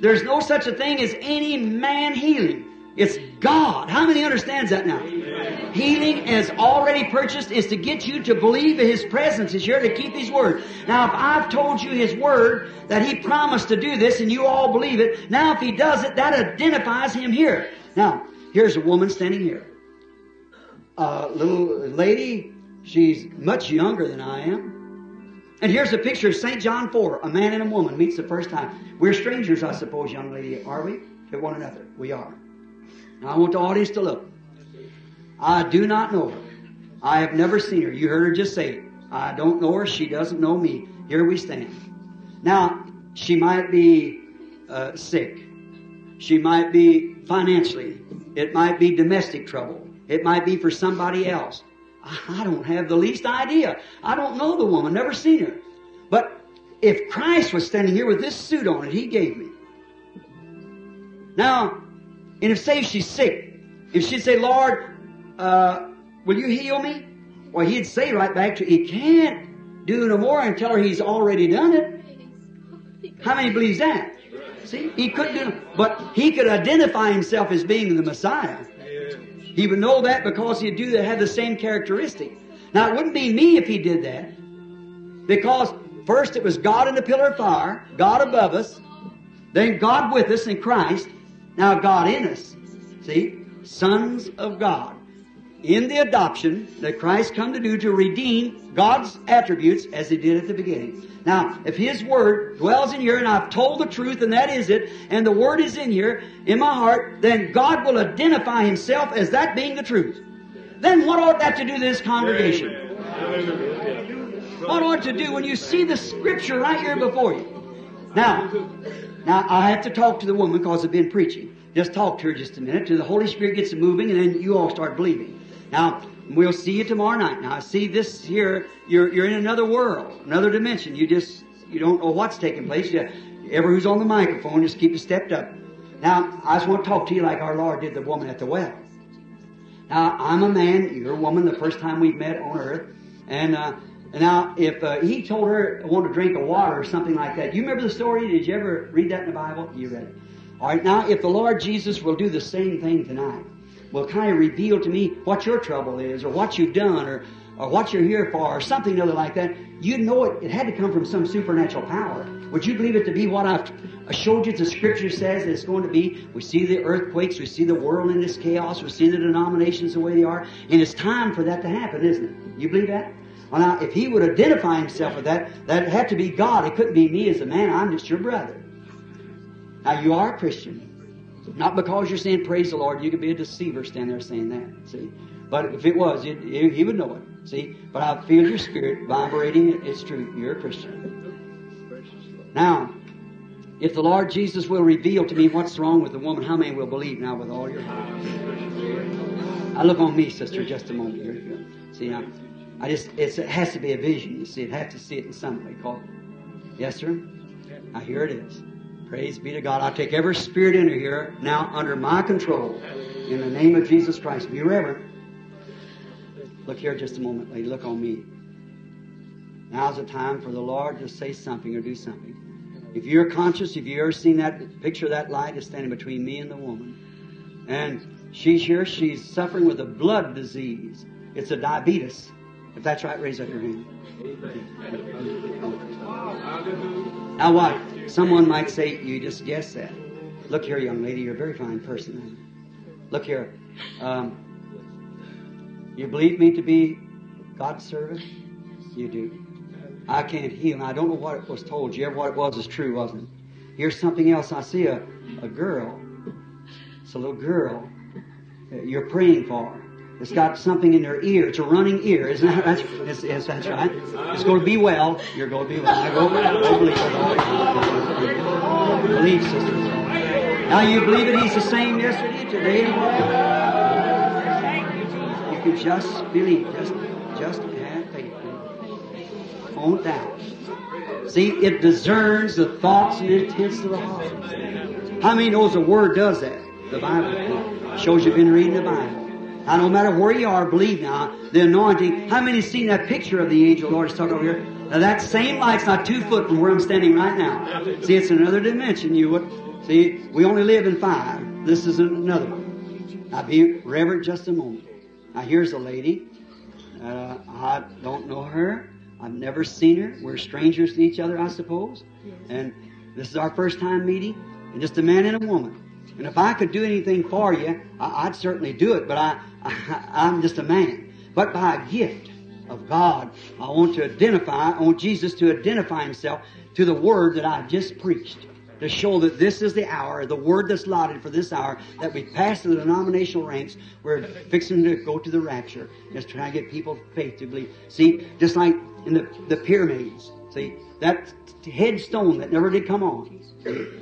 There's no such a thing as any man healing. It's God. How many understands that now? Healing is already purchased is to get you to believe in His presence is here to keep His word. Now if I've told you His word that He promised to do this and you all believe it, now if He does it, that identifies Him here. Now, here's a woman standing here. A little lady, she's much younger than I am. And here's a picture of St. John 4. A man and a woman meets the first time. We're strangers, I suppose, young lady, are we? To one another. We are. Now I want the audience to look. I do not know her. I have never seen her. You heard her just say. I don't know her. She doesn't know me. Here we stand. Now, she might be uh, sick. She might be financially. It might be domestic trouble. It might be for somebody else. I don't have the least idea. I don't know the woman, never seen her. But if Christ was standing here with this suit on it, He gave me. Now, and if say she's sick, if she'd say, Lord, uh, will you heal me? Well, he'd say right back to, he can't do no more and tell her he's already done it. How many believes that? See, he couldn't do, but he could identify himself as being the Messiah. He would know that because he'd do that, have the same characteristic. Now, it wouldn't be me if he did that. Because first it was God in the pillar of fire, God above us, then God with us in Christ, now God in us. See? Sons of God. In the adoption that Christ come to do to redeem God's attributes as he did at the beginning. Now, if His Word dwells in here and I've told the truth and that is it, and the Word is in here, in my heart, then God will identify Himself as that being the truth. Then what ought that to do to this congregation? What ought to do when you see the Scripture right here before you? Now, now I have to talk to the woman because I've been preaching. Just talk to her just a minute till the Holy Spirit gets moving and then you all start believing. Now, we'll see you tomorrow night. Now, I see this here, you're, you're in another world, another dimension. You just, you don't know what's taking place. You, ever who's on the microphone, just keep it stepped up. Now, I just want to talk to you like our Lord did the woman at the well. Now, I'm a man, you're a woman, the first time we've met on earth. And, uh, now, if uh, he told her I want to drink of water or something like that, you remember the story? Did you ever read that in the Bible? You read it. All right, now if the Lord Jesus will do the same thing tonight, will kind of reveal to me what your trouble is, or what you've done, or or what you're here for, or something other like that, you know it. It had to come from some supernatural power. Would you believe it to be what I've showed you? The Scripture says it's going to be. We see the earthquakes, we see the world in this chaos, we see the denominations the way they are, and it's time for that to happen, isn't it? You believe that? Well, now, if he would identify himself with that, that had to be God. It couldn't be me as a man. I'm just your brother. Now, you are a Christian. Not because you're saying, praise the Lord, you could be a deceiver standing there saying that, see. But if it was, it, it, he would know it, see. But I feel your spirit vibrating, it's true. You're a Christian. Now, If the Lord Jesus will reveal to me what's wrong with the woman, how many will believe now with all your heart? I look on me, sister, just a moment here. See, I, I just, it has to be a vision, you see. It has to see it in some way. Call it. Yes, sir? Now here it is. Praise be to God. I take every spirit in here now under my control. In the name of Jesus Christ. Be reverent. Look here just a moment, lady. Look on me. Now's the time for the Lord to say something or do something. If you're conscious, if you've ever seen that picture of that light is standing between me and the woman. And she's here, she's suffering with a blood disease. It's a diabetes. If that's right, raise up your hand. Now what? Someone might say, you just guessed that. Look here, young lady, you're a very fine person. Look here. Um, you believe me to be God's servant? You do. I can't heal. I don't know what it was told you. What it was is true, wasn't it? Here's something else. I see a, a girl. It's a little girl you're praying for. It's got something in their ear. It's a running ear. Isn't that it's, that's right? It's going to be well. You're going to be well. Now go, go believe. Believe, sister. Now you believe it. He's the same yesterday, today, and tomorrow. You can just believe. Just, just have faith. Won't doubt. See, it discerns the thoughts and intents of the heart. How many knows the Word does that? The Bible shows you've been reading the Bible. Now, no matter where you are, believe now, the anointing. How many seen that picture of the angel Lord is talking over here? Now, that same light's not two foot from where I'm standing right now. See, it's another dimension. You would see. We only live in five. This is another one. Now, be reverent just a moment. Now, here's a lady. Uh, I don't know her. I've never seen her. We're strangers to each other, I suppose. And this is our first time meeting. And just a man and a woman. And if I could do anything for you, I, would certainly do it. But I, I, am just a man. But by a gift of God, I want to identify, I want Jesus to identify himself to the word that I've just preached. To show that this is the hour, the word that's allotted for this hour, that we pass the denominational ranks. We're fixing to go to the rapture. Just trying to get people faith to believe. See, just like in the, the pyramids. See, that headstone that never did come on.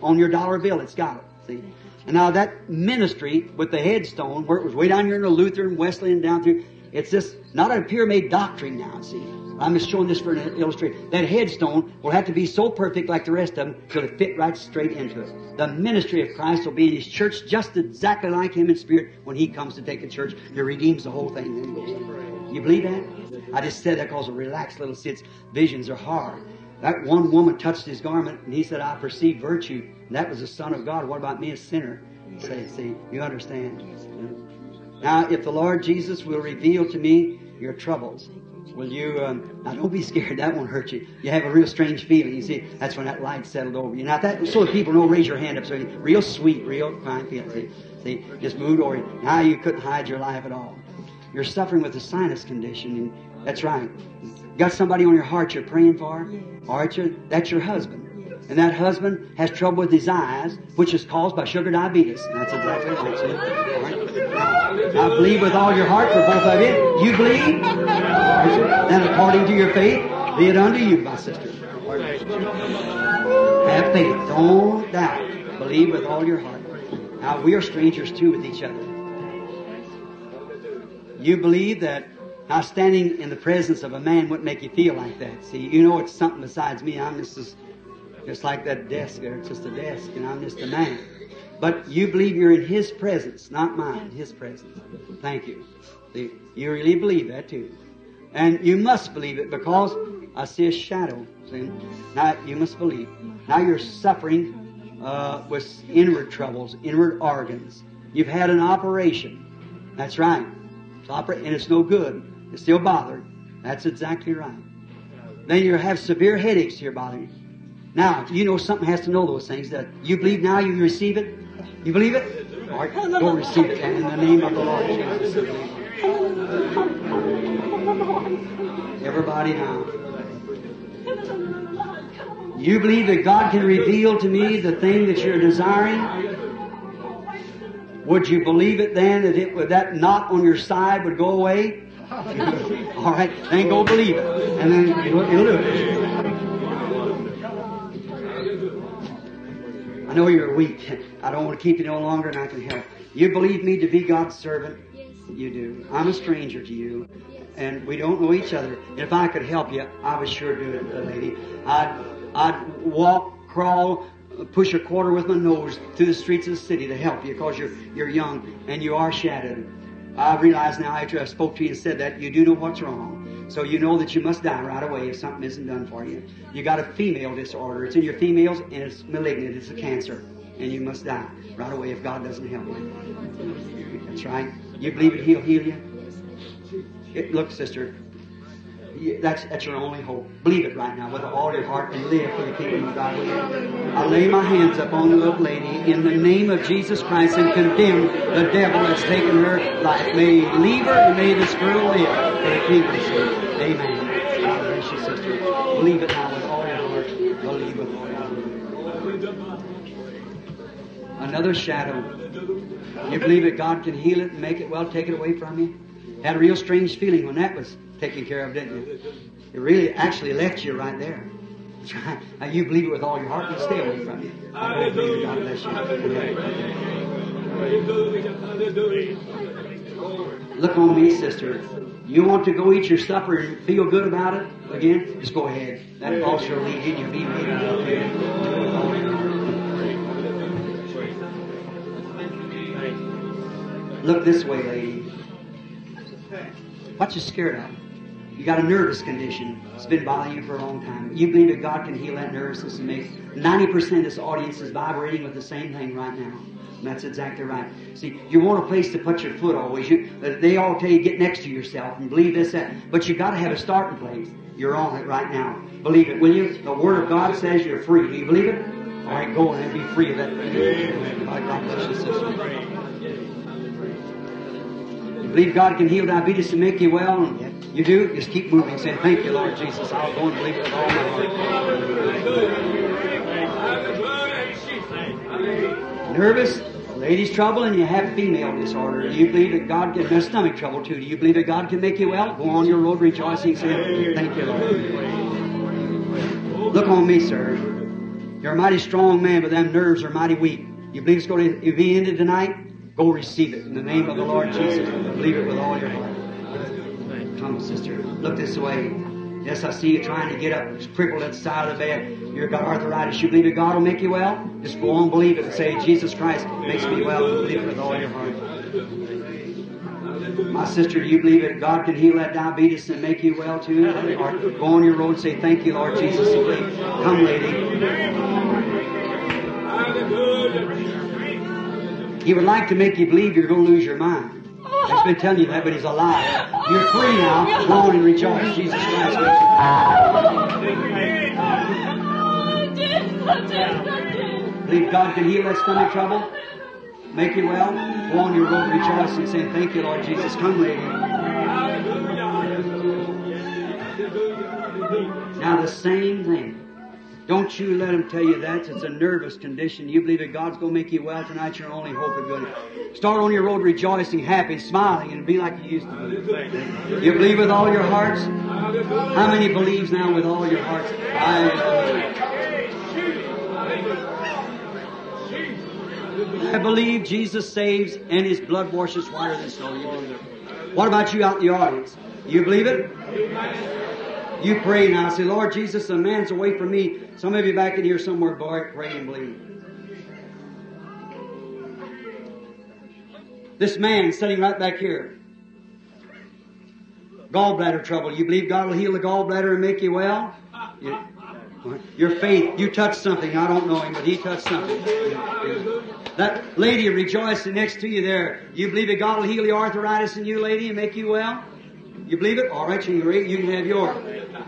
On your dollar bill, it's got it. See, now that ministry with the headstone, where it was way down here in the Lutheran, Wesleyan, down through, it's this, not a pyramid doctrine now, see. I'm just showing this for an illustration. That headstone will have to be so perfect like the rest of them till it fit right straight into it. The ministry of Christ will be in His church just exactly like Him in spirit when He comes to take the church. He redeems the whole thing. You believe that? I just said that because a relaxed little sits. Visions are hard. That one woman touched his garment and he said, I perceive virtue. And that was the Son of God. What about me, a sinner? Say, see, you understand. Now, if the Lord Jesus will reveal to me your troubles, will you, um, now don't be scared. That won't hurt you. You have a real strange feeling. You see, that's when that light settled over you. Now, that, so that people know, raise your hand up. So real sweet, real fine feeling. See, see, just moved over. Now you couldn't hide your life at all. You're suffering with a sinus condition. And that's right. Got somebody on your heart you're praying for? Or your, that's your husband. And that husband has trouble with his eyes, which is caused by sugar diabetes. And that's exactly right. See? All right. Now, believe with all your heart for both of you. You believe? Then according to your faith, be it unto you, my sister. Have faith. Don't doubt. Believe with all your heart. Now, we are strangers too with each other. You believe that now, standing in the presence of a man wouldn't make you feel like that. See, you know it's something besides me. I'm just, just like that desk there. It's just a desk, and I'm just a man. But you believe you're in His presence, not mine, His presence. Thank you. See, you really believe that too. And you must believe it because I see a shadow. See? Now, you must believe. Now you're suffering uh, with inward troubles, inward organs. You've had an operation. That's right. And it's no good. You're still bothered. That's exactly right. Then you have severe headaches to your body. Now, you know something has to know those things. That you believe now you receive it? You believe it? All right, go receive it in the name of the Lord Jesus. Everybody now. You believe that God can reveal to me the thing that you're desiring? Would you believe it then that it that knot on your side would go away? All right, then go believe it, and then it'll, it'll do it. I know you're weak. I don't want to keep you no longer, and I can help. You believe me to be God's servant? You do. I'm a stranger to you, and we don't know each other. If I could help you, I would sure do it, lady. I'd, I'd walk, crawl, push a quarter with my nose through the streets of the city to help you because you're, you're young and you are shattered. I realize now after I spoke to you and said that you do know what's wrong. So you know that you must die right away if something isn't done for you. You got a female disorder. It's in your females and it's malignant. It's a cancer. And you must die right away if God doesn't help you. That's right. You believe it, He'll heal you? It, look, sister, that's, that's your only hope. Believe it right now with all your heart and live for the kingdom of God. I lay my hands upon the little lady in the name of Jesus Christ and condemn the devil that's taken her life. May he leave her and may this girl live for the kingdom's. Amen. God bless you, sister. Believe it now with all your heart. Believe heart. Another shadow. You believe that God can heal it and make it well, take it away from you? Had a real strange feeling when that was taken care of, didn't you? It really actually left you right there. Now you believe it with all your heart and stay away from you. I believe it. God bless you. Look on me, sister. You want to go eat your supper and feel good about it again? Just go ahead. That also will lead you. Be Look this way, lady. What you scared of? You got a nervous condition. It's been bothering you for a long time. You believe that God can heal that nervousness and make 90% of this audience is vibrating with the same thing right now. And that's exactly right. See, you want a place to put your foot always. You, they all tell you get next to yourself and believe this, that. But you got to have a starting place. You're on it right now. Believe it, will you? The Word of God says you're free. Do you believe it? All right, go and be free of that. God bless you, sister. You believe God can heal diabetes and make you well? You do? Just keep moving, saying, Thank you, Lord Jesus. I'll go and believe it with all my heart. Nervous? Ladies trouble and you have female disorder. Do you believe that God can, have stomach trouble too. Do you believe that God can make you well? Go on your road rejoicing, saying, Thank you, Lord. Look on me, sir. You're a mighty strong man, but them nerves are mighty weak. You believe it's going to be ended tonight? Go receive it in the name of the Lord Jesus. Believe it with all your heart. Come, sister. Look this way. Yes, I see you trying to get up, crippled at the side of the bed. You've got arthritis. You believe that God will make you well? Just go on, believe it, and say, Jesus Christ makes me well. Believe it with all your heart. My sister, do you believe that God can heal that diabetes and make you well too? Or go on your road and say, Thank you, Lord Jesus. Come, lady. He would like to make you believe you're going to lose your mind. He's been telling you that, but he's alive. You're free now. Go on and rejoice. Jesus Christ makes you Believe God can heal that stomach trouble? Make you well? Go on your road rejoicing, saying, Thank you, Lord Jesus. Come, lady. Now, the same thing. Don't you let them tell you that. It's a nervous condition. You believe that God's going to make you well tonight. Your only hope of good. Start on your road rejoicing, happy, smiling, and be like you used to be. You believe with all your hearts? How many believes now with all your hearts? I I believe Jesus saves and His blood washes whiter than snow. What about you out in the audience? You believe it? You pray now. Say, Lord Jesus, a man's away from me. Some of you back in here somewhere, pray and believe. This man sitting right back here. Gallbladder trouble. You believe God will heal the gallbladder and make you well? You, your faith, you touched something. I don't know him, but he touched something. That lady rejoicing next to you there. You believe that God will heal the arthritis in you, lady, and make you well? You believe it? All right, you can, you can have yours.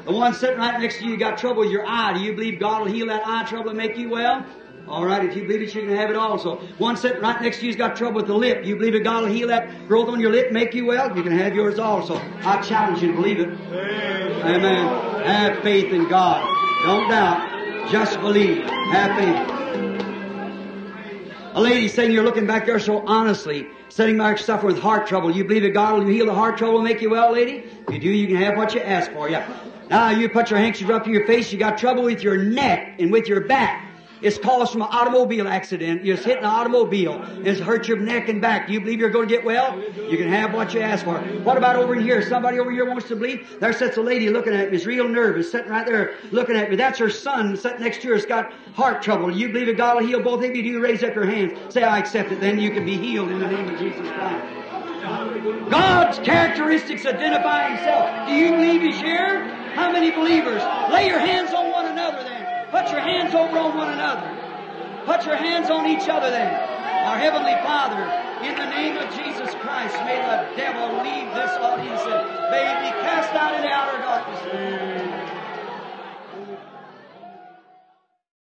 The one sitting right next to you, you got trouble with your eye. Do you believe God will heal that eye trouble and make you well? All right, if you believe it, you can have it also. One sitting right next to you's got trouble with the lip. You believe that God will heal that growth on your lip, make you well? You can have yours also. I challenge you to believe it. Amen. Have faith in God. Don't doubt. Just believe. Have faith. A lady saying you're looking back there so honestly, sitting back suffering with heart trouble. You believe that God will heal the heart trouble and make you well, lady? If you do, you can have what you ask for. Yeah. Now you put your handkerchief up to your face. You got trouble with your neck and with your back. It's caused from an automobile accident. You just hit an automobile. It's hurt your neck and back. Do you believe you're going to get well? You can have what you ask for. What about over here? Somebody over here wants to believe? There sits a lady looking at me. Is real nervous, sitting right there looking at me. That's her son sitting next to her. It's got heart trouble. Do you believe that God will heal both of you? Do you raise up your hands? Say, I accept it. Then you can be healed in the name of Jesus Christ. God's characteristics identify Himself. Do you believe He's here? How many believers? Lay your hands on one another. Put your hands over on one another. Put your hands on each other then. Our Heavenly Father, in the name of Jesus Christ, may the devil leave this audience and may he be cast out into outer darkness.